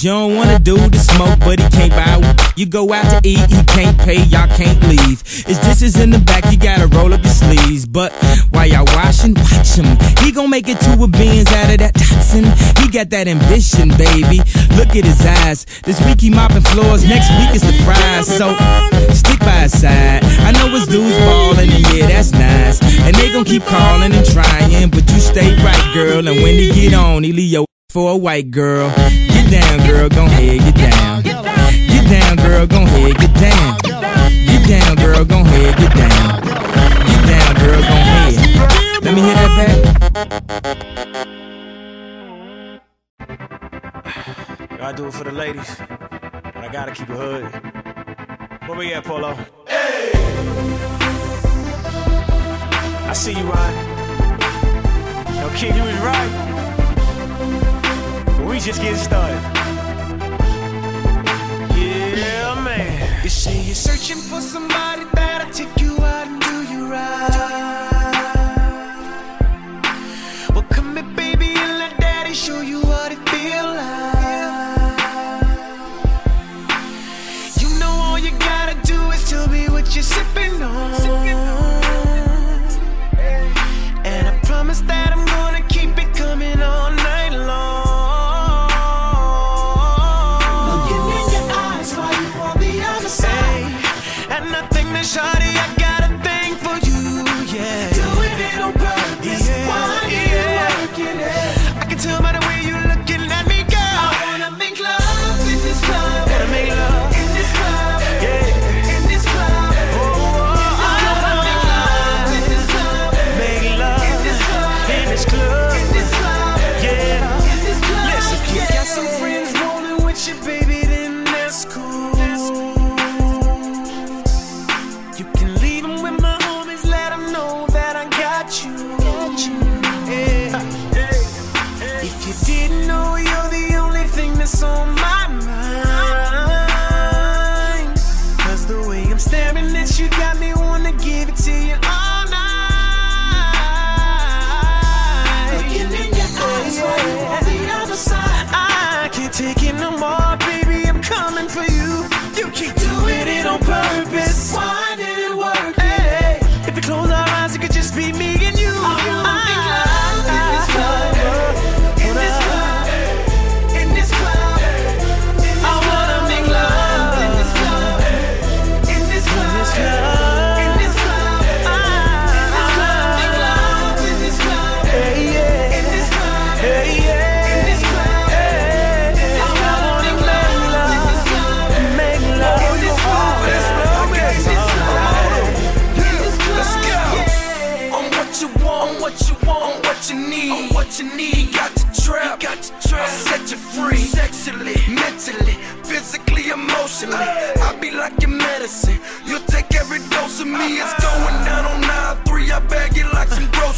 knees. You don't wanna do the smoke, but he can't buy. You go out to eat, he can't pay, y'all can't leave. His dishes in the back, you gotta roll up your sleeves. But while y'all washing, watch him. He gon' make it to a Benz out of that Datsun. He got that ambition, baby. Look at his eyes. This week he mopping floors, next week is the fries. So stick by his side. I know his dudes ballin', and yeah, that's nice. And they gon' keep calling and trying, but you stay right, girl. And when he get on, he leave your for a white girl. Get down, girl, gon' ahead, get down. Get down, girl, gon' ahead, get down. Get down, girl, gon' ahead, get down. Get down, girl, gon' ahead. Let me hear that back. I do it for the ladies, but I gotta keep it hood. Where we at, Polo? Hey! I see you, Ryan. Yo, kid, you was right. We just getting started. Yeah, man. You say you're searching for somebody that'll take you out and do you right.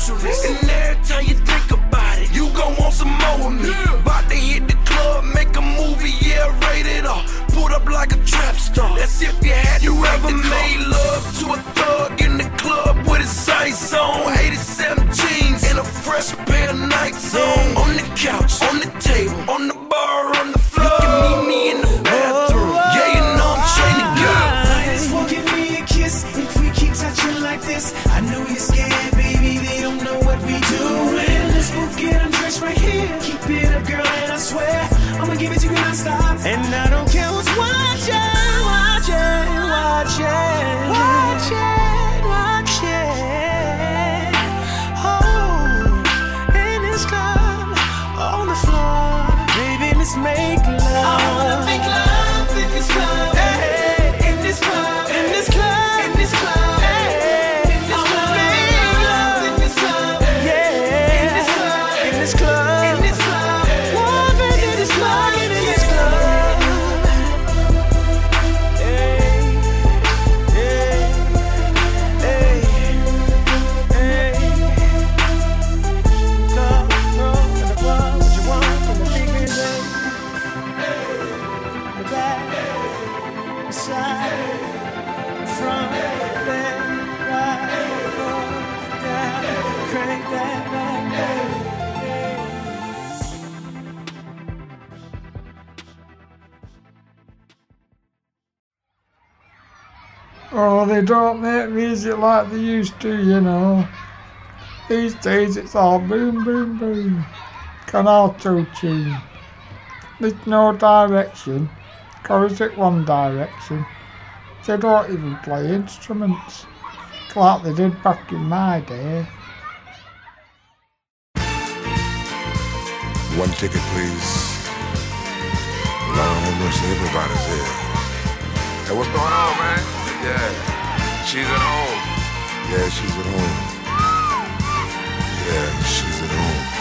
socialist. And every time you think about it, you gon' want some more of me. Yeah. About to hit the club, make a movie, yeah, rated R. Put up like a trap star. That's if you had you ever made car. love to a thug in the club with his ice on, 87 jeans and a fresh pair of nights on. use it like they used to, you know. These days it's all boom, boom, boom. Can auto-tune. There's no direction, cause it's one direction. They don't even play instruments, like they did back in my day. One ticket, please. Lord have everybody's here. Hey, what's going on, man? Yeah. She's at home. Yeah, she's at home. Yeah, she's at home.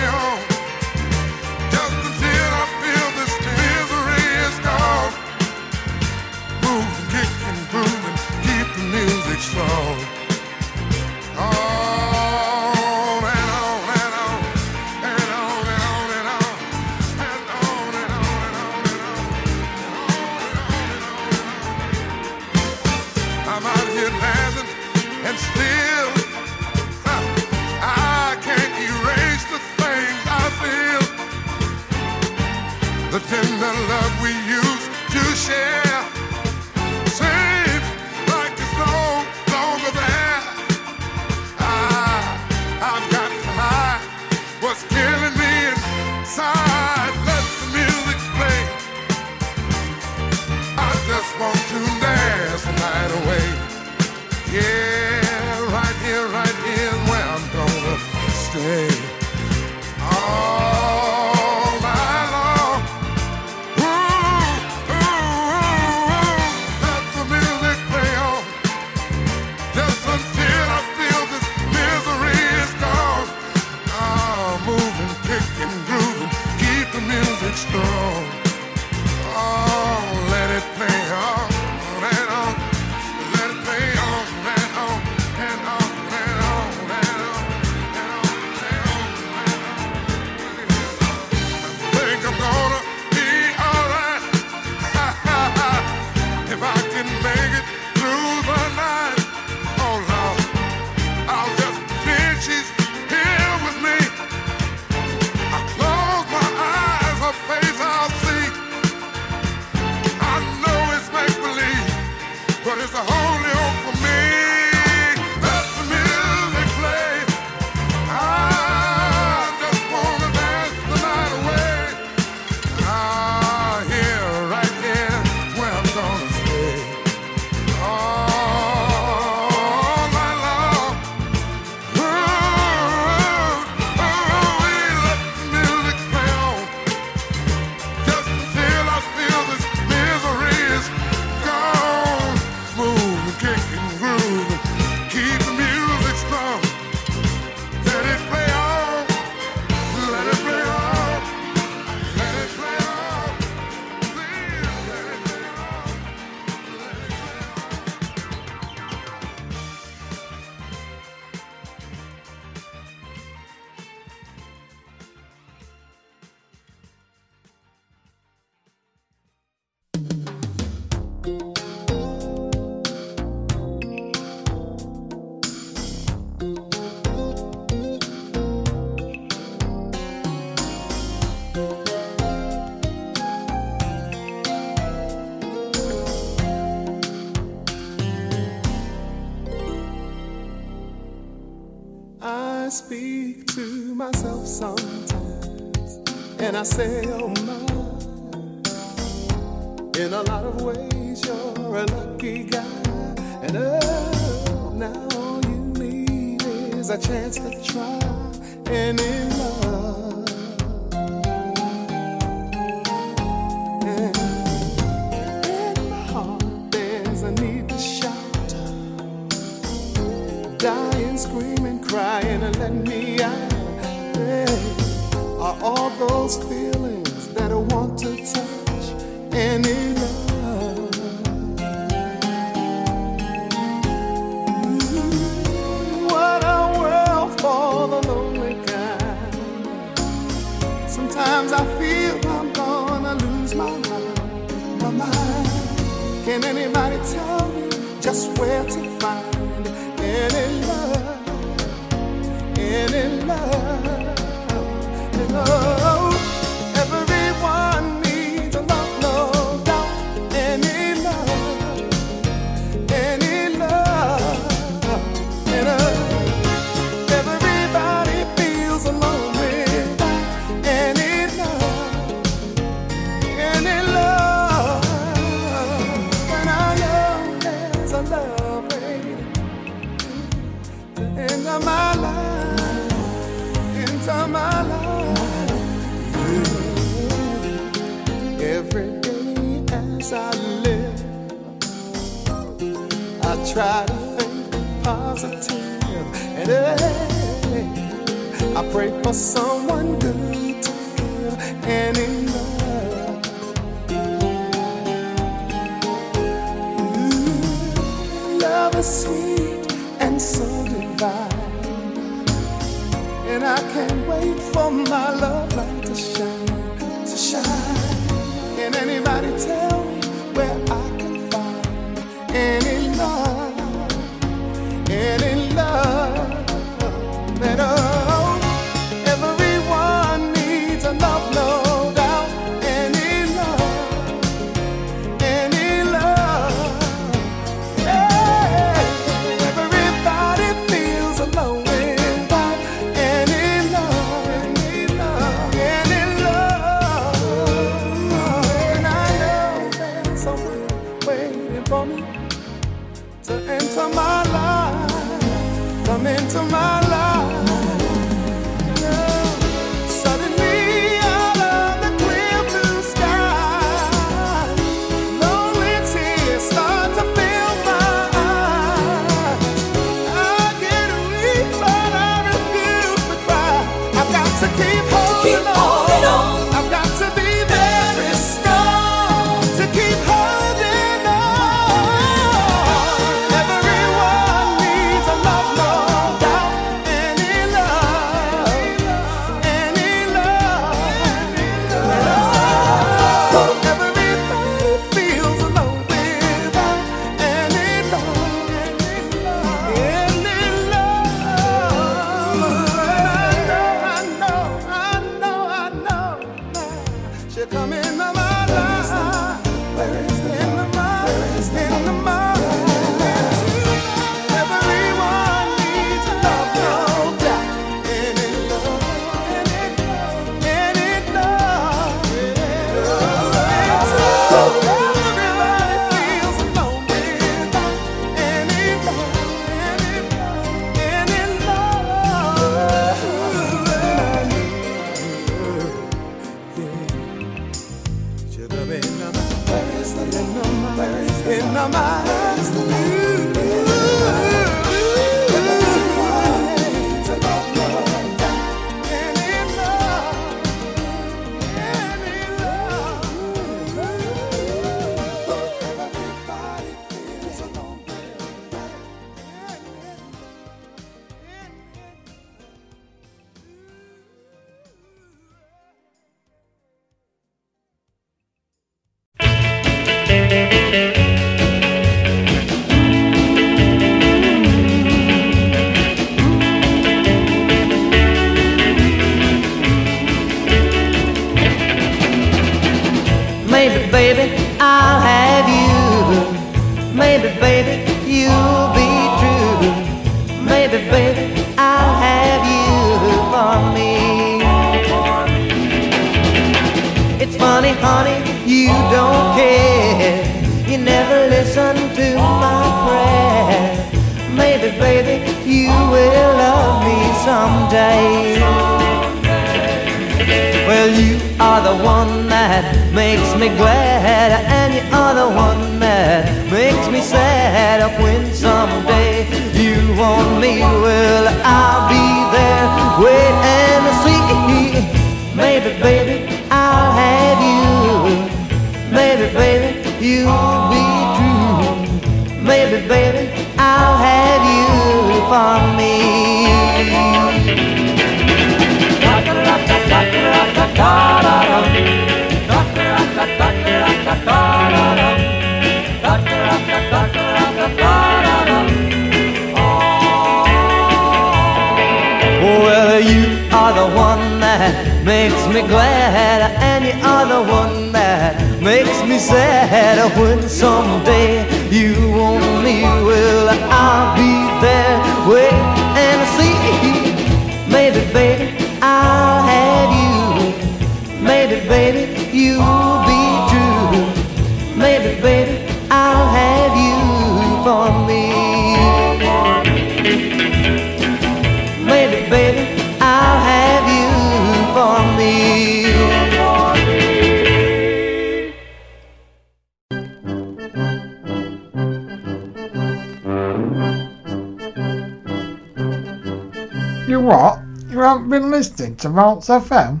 To FM?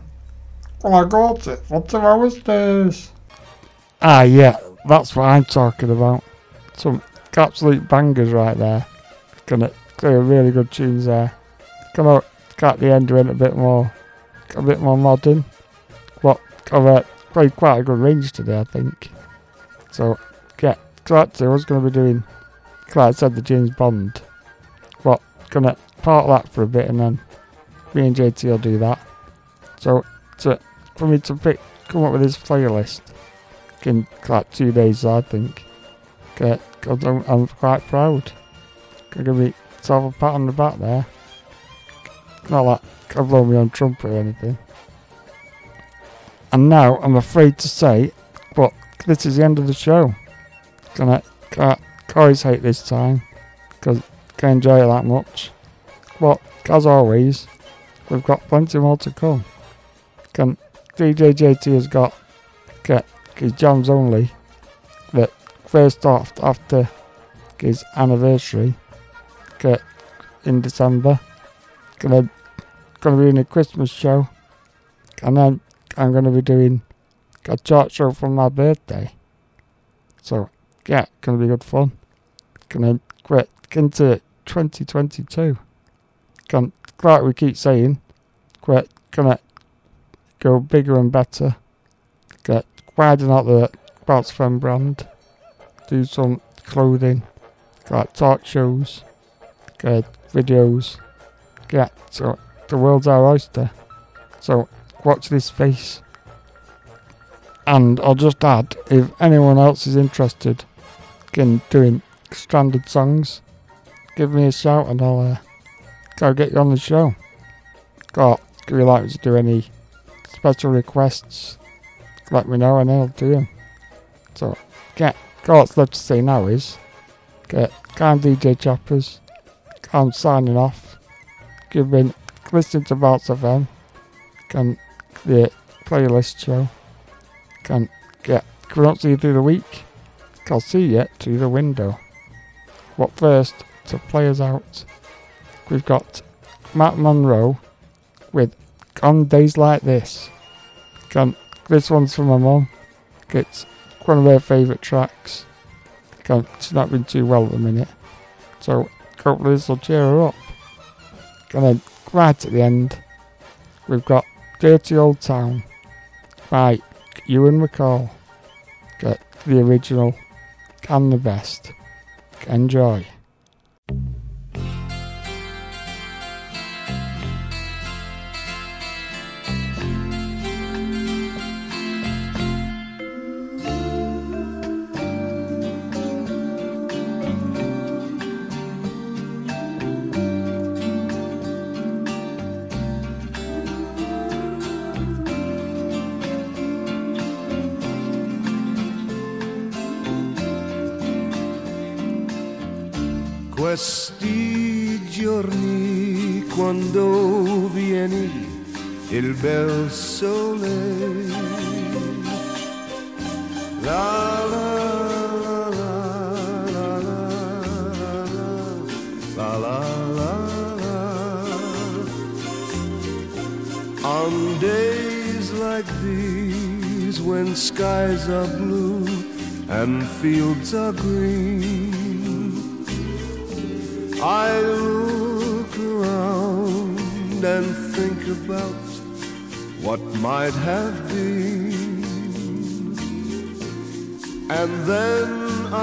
Well, I got it for two hours days. Ah, yeah, that's what I'm talking about. Some absolute bangers right there. Gonna clear really good tunes there. Gonna cut the end in a bit more, a bit more modern. But I've uh, played quite a good range today, I think. So, yeah, so I was going to be doing, I said, the James Bond. But gonna part that for a bit and then me and JT will do that. So, to, for me to pick, come up with this playlist in like two days, I think. Okay, cause I'm, I'm quite proud. Gonna give me a pat on the back there. Not like I blow me on trumpet or anything. And now I'm afraid to say, but this is the end of the show. Can I, can't, always hate this time because can't enjoy it that much. But as always, we've got plenty more to come. Can DJ JT has got get his jams only that first off after his anniversary get in December. Gonna gonna be in a Christmas show. And then I'm gonna be doing a chart show for my birthday. So yeah, gonna be good fun. Gonna get into 2022. Can like we keep saying, quite gonna go bigger and better. Get widen out the Bounce Friend brand. Do some clothing, like talk shows, get videos. Get so the world's our oyster. So watch this space. And I'll just add, if anyone else is interested in doing stranded songs, give me a shout and I'll uh, go get you on the show. Got if you like me to do any special requests, let me know and I'll do them. So, get what's left to say now is get kind DJ Choppers. I'm signing off. You've been listening to Bounce FM. Can the playlist show. Can get we not see you through the week. I'll see you through the window. But first, to play us out, we've got Matt Monro with On Days Like This. Can this one's from my mum. It's one of her favourite tracks. Can she's not been too well at the minute. So hopefully this will cheer her up. And then right at the end, we've got Dirty Old Town by Ewan MacColl. Get the original and the best. Enjoy. Fields are green. I look around and think about what might have been. And then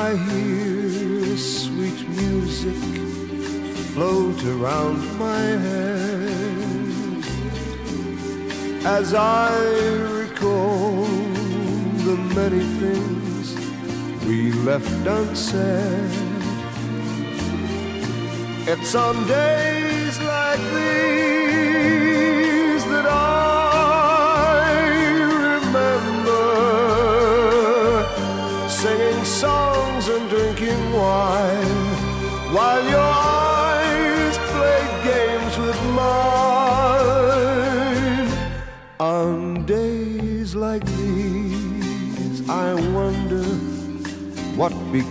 I hear sweet music float around my head as I recall the many things we left unsaid. It's on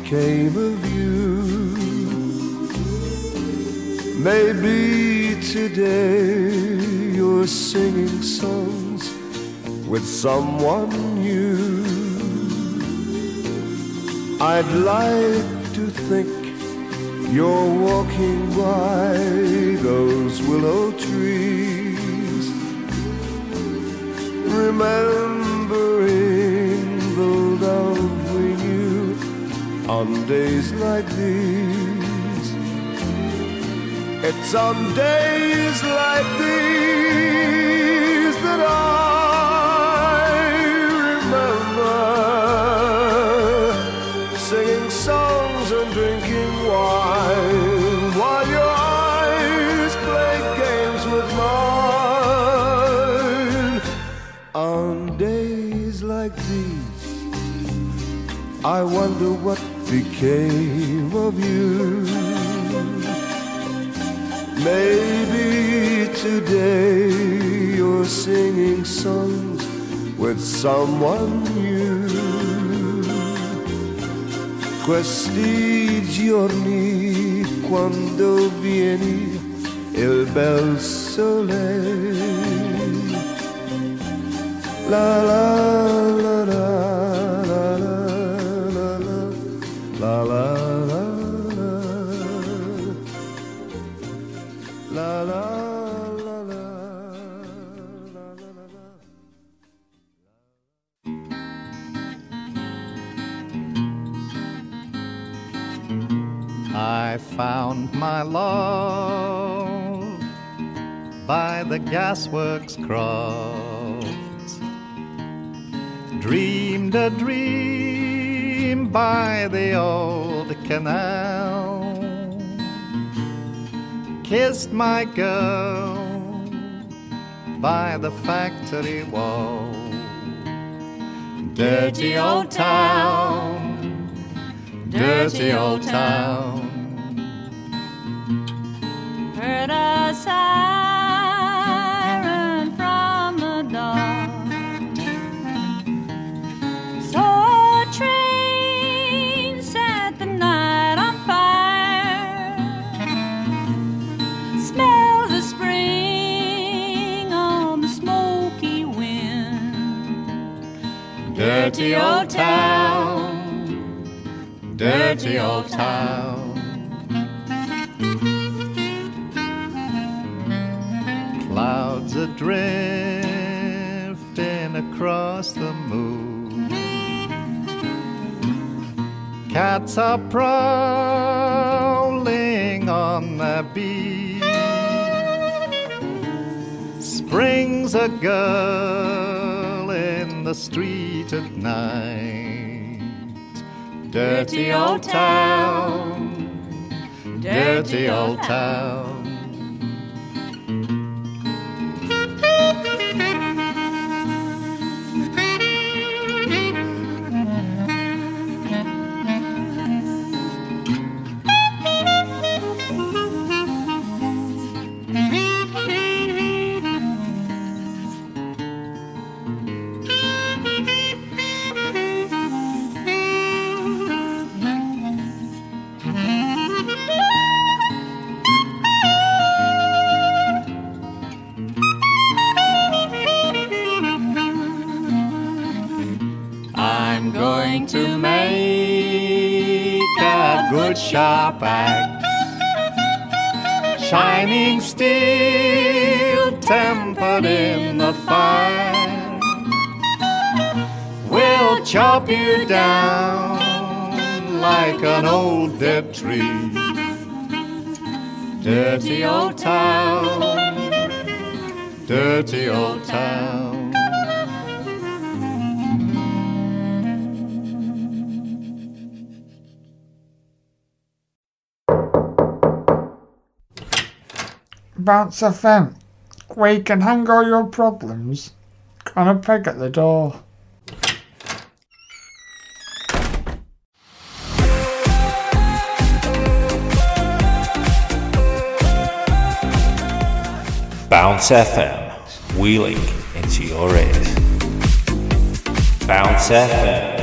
became of you. Maybe today you're singing songs with someone new. I'd like to think you're walking by those willow trees, remembering on days like these. It's on days like these became of you. Maybe today you're singing songs with someone new. Questi giorni quando vieni il bel sole. La la gasworks croft. Dreamed a dream by the old canal. Kissed my girl by the factory wall. Dirty old town, dirty old town. Dirty old town, dirty old town. Clouds are drifting across the moon. Cats are prowling on the beach. Springs a girl in the street at night. Dirty old town, dirty old town. Old town. Bounce FM. Where you can hang all your problems. on a peg at the door. Bounce FM, wheeling into your ears. Bounce FM.